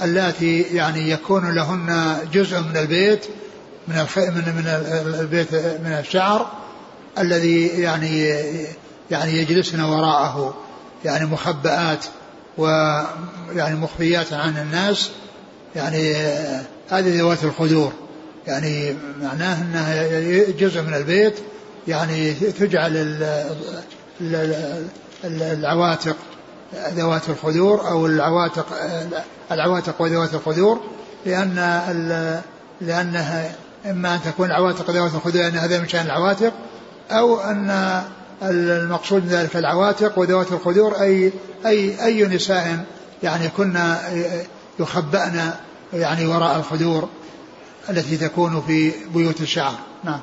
اللاتي يعني يكون لهن جزء من البيت من. من من البيت من الشعر الذي يعني يعني يجلسن وراءه يعني مخبئات ويعني مخفيات عن الناس يعني هذه ذوات الخدور يعني معناه إنها جزء من البيت يعني تجعل العواتق ذوات الخدور أو العواتق العواتق وذوات الخدور لأن لأنها إما أن تكون العواتق ذوات الخدور لأن هذا من شأن العواتق أو أن المقصود من ذلك العواتق وذوات الخدور اي اي أي نساء يعني كنا يخبأن يعني وراء الخدور التي تكون في بيوت الشعر. نعم.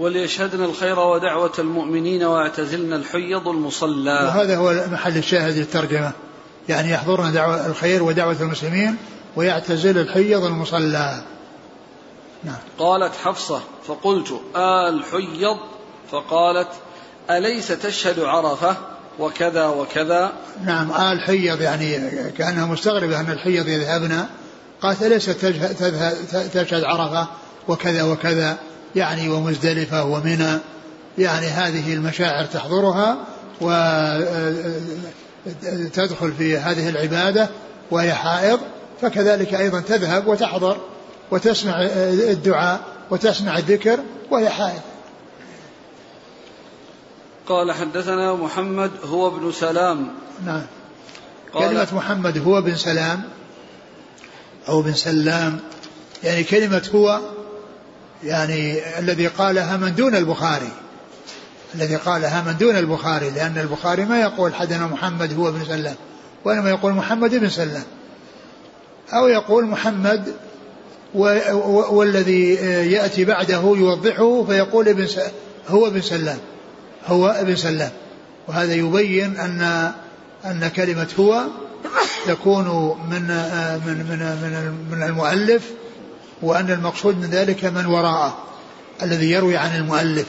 وليشهدن الخير ودعوة المؤمنين واعتزلن الحيض المصلى. وهذا هو محل الشاهد للترجمة. يعني يحضرن دعوة الخير ودعوة المسلمين ويعتزل الحيض المصلى. نعم. قالت حفصة فقلت آه الحيض. فقالت أليس تشهد عرفة؟ وكذا وكذا. نعم آل حيض يعني كأنها مستغربة أن الحيض يذهبن قالت أليست تشهد عرفة؟ وكذا وكذا. يعني ومزدلفة ومنى يعني هذه المشاعر تحضرها وتدخل في هذه العبادة وهي حائض فكذلك أيضا تذهب وتحضر وتسمع الدعاء وتسمع الذكر وهي حائض. قال حدثنا محمد هو ابن سلام. نعم. كلمة محمد هو بن سلام أو بن سلام يعني كلمة هو يعني الذي قالها من دون البخاري. الذي قالها من دون البخاري لأن البخاري ما يقول حدنا محمد هو بن سلام وإنما يقول محمد بن سلام. أو يقول محمد والذي يأتي بعده يوضحه فيقول ابن هو ابن سلام هو ابن سلام. وهذا يبين أن أن كلمة هو تكون من من من, من المؤلف وأن المقصود من ذلك من وراءه الذي يروي عن المؤلف.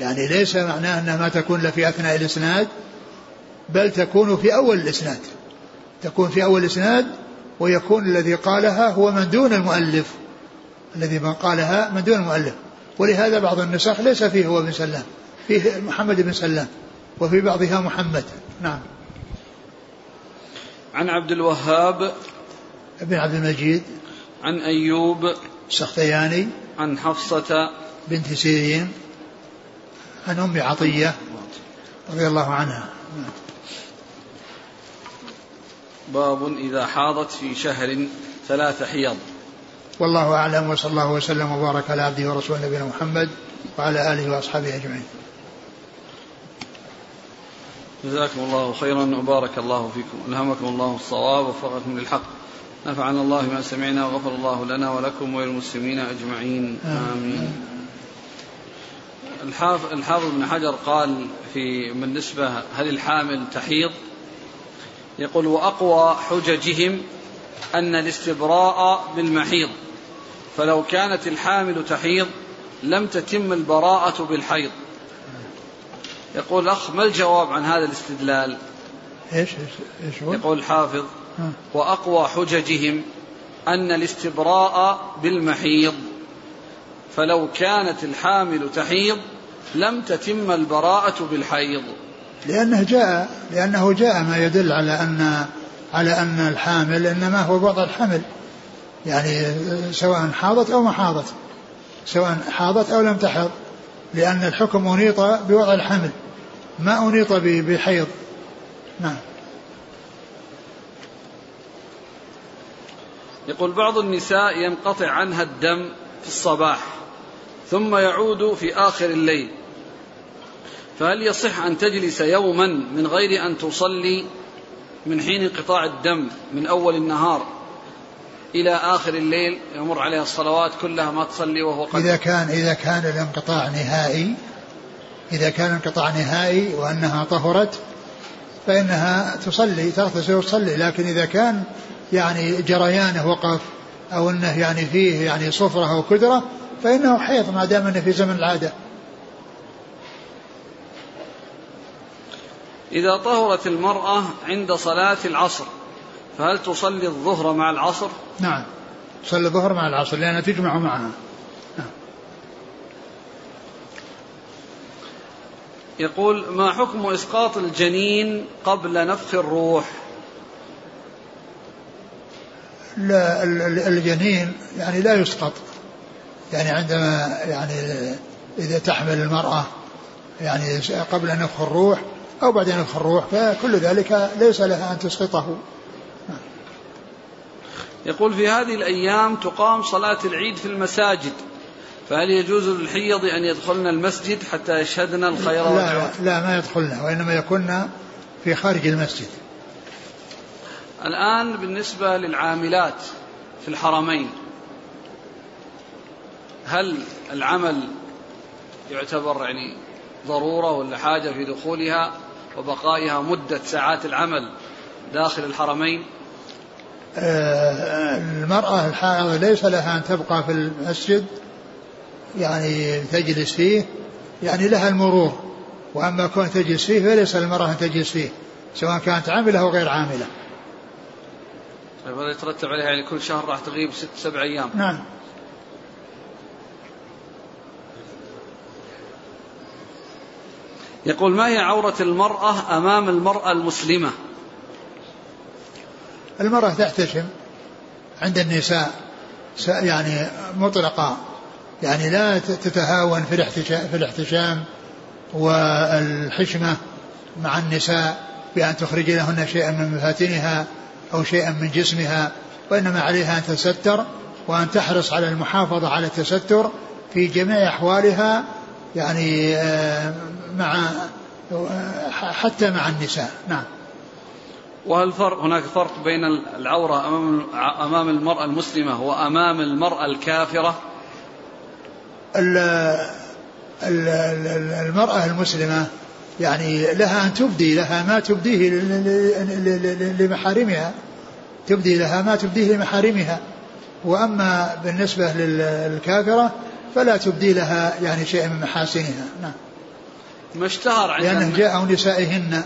يعني ليس معناه أنها ما تكون إلا في أثناء الإسناد بل تكون في أول الإسناد. تكون في أول الإسناد ويكون الذي قالها هو من دون المؤلف. الذي من قالها من دون المؤلف. ولهذا بعض النسخ ليس فيه هو بن سلام. فيه محمد بن سلام وفي بعضها محمد. نعم. عن عبد الوهاب. بن عبد المجيد. عن أيوب السختياني عن حفصة بنت سيرين عن أم عطية رضي الله عنها. باب إذا حاضت في شهر ثلاث حيض. والله أعلم وصلى الله وسلم وبارك على عبده ورسوله نبينا محمد وعلى آله وأصحابه أجمعين. جزاكم الله خيرا وبارك الله فيكم. ألهمكم الله الصواب ووفقكم للحق. نفعنا الله بما سمعنا وغفر الله لنا ولكم وللمسلمين أجمعين. آمين. الحافظ ابن حجر قال في بالنسبة هل الحامل تحيض؟ يقول وأقوى حججهم أن الاستبراء بالمحيض فلو كانت الحامل تحيض لم تتم البراءة بالحيض. يقول الأخ ما الجواب عن هذا الاستدلال؟ إيش إيش يقول الحافظ وأقوى حججهم أن الاستبراء بالمحيض. فلو كانت الحامل تحيض لم تتم البراءة بالحيض. لأنه جاء لأنه جاء ما يدل على أن على أن الحامل إنما هو بوضع الحمل. يعني سواء حاضت أو ما حاضت. سواء حاضت أو لم تحض. لأن الحكم أنيط بوضع الحمل ما أنيط بحيض. نعم. يقول بعض النساء ينقطع عنها الدم في الصباح ثم يعود في آخر الليل. فهل يصح أن تجلس يوما من غير أن تصلي من حين انقطاع الدم من أول النهار إلى آخر الليل؟ يمر عليها الصلوات كلها ما تصلي وهو قد إذا كان إذا كان الانقطاع نهائي إذا كان انقطاع نهائي وأنها طهرت فإنها تصلي تغتسل وتصلي لكن إذا كان يعني جريانه وقف أو أنه يعني فيه يعني صفرة أو كدرة فإنه حيض ما دام أنه في زمن العادة إذا طهرت المرأة عند صلاة العصر فهل تصلي الظهر مع العصر؟ نعم تصلي الظهر مع العصر لأنها تجمع معها نعم. يقول ما حكم إسقاط الجنين قبل نفخ الروح الجنين يعني لا يسقط. يعني عندما يعني إذا تحمل المرأة يعني قبل نفخ الروح أو بعد نفخ الروح فكل ذلك ليس لها أن تسقطه. يقول في هذه الأيام تقام صلاة العيد في المساجد فهل يجوز للحيض أن يدخلن المسجد حتى يشهدن الخير لا, لا, لا ما يدخلن وإنما يكون في خارج المسجد. الآن بالنسبة للعاملات في الحرمين هل العمل يعتبر يعني ضرورة ولا حاجة في دخولها وبقائها مدة ساعات العمل داخل الحرمين؟ آه، المرأة الحائض ليس لها أن تبقى في المسجد يعني تجلس فيه يعني لها المرور وأما كون تجلس فيه فليس للمرأة أن تجلس فيه سواء كانت عاملة أو غير عاملة. طيب هذا يترتب عليها يعني كل شهر راح تغيب ست سبع أيام. نعم. يقول ما هي عورة المرأة أمام المرأة المسلمة؟ المرأة تحتشم عند النساء يعني مطلقة يعني لا تتهاون في الاحتشام, في الاحتشام والحشمة مع النساء بأن تخرج لهن شيئا من مفاتنها. أو شيئا من جسمها وإنما عليها أن تتستر وأن تحرص على المحافظة على التستر في جميع أحوالها يعني آه، مع حتى مع النساء نعم وهل فرق هناك فرق بين العورة أمام أمام المرأة المسلمة وأمام المرأة الكافرة؟ المرأة المسلمة يعني لها أن تبدي لها ما تبديه لمحارمها. تبدي لها ما تبديه لمحارمها. وأما بالنسبة للكافرة فلا تبدي لها يعني شيء من محاسنها. نعم. ما اشتهر عند لأنه جاء نسائهن.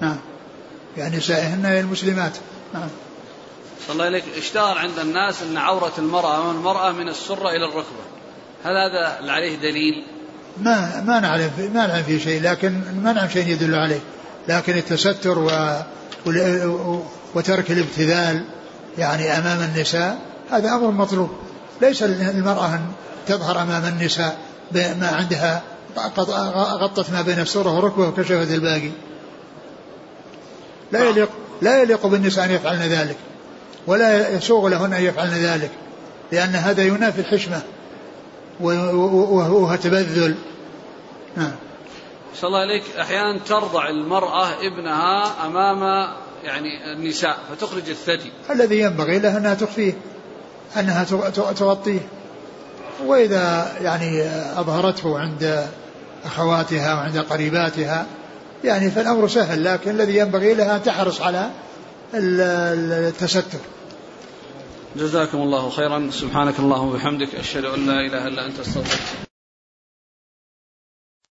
نعم. يعني نسائهن المسلمات. نعم. صلى الله عليك. اشتهر عند الناس أن عورة المرأة أمام المرأة من السرة إلى الركبة. هل هذا عليه دليل؟ ما ما نعلم ما نعلم فيه شيء لكن ما نعلم شيء يدل عليه. لكن التستر و وترك الابتذال يعني أمام النساء هذا أمر مطلوب. ليس المرأة أن تظهر أمام النساء ما عندها غطت ما بين السرة والركبة وكشفت الباقي. لا يليق لا يليق بالنساء أن يفعلن ذلك ولا يسوغ لهن أن يفعلن ذلك لأن هذا ينافي الحشمة. وهو تبذل. نعم. صلى الله عليك. أحيانا ترضع المرأة ابنها أمام يعني النساء فتخرج الثدي. الذي ينبغي لها أنها تخفيه أنها تغطيه. وإذا يعني أظهرته عند أخواتها وعند قريباتها يعني فالأمر سهل لكن الذي ينبغي لها أن تحرص على التستر. جزاكم الله خيرا. سبحانك اللهم وبحمدك أشهد أن لا إله إلا أنت أستغفرك.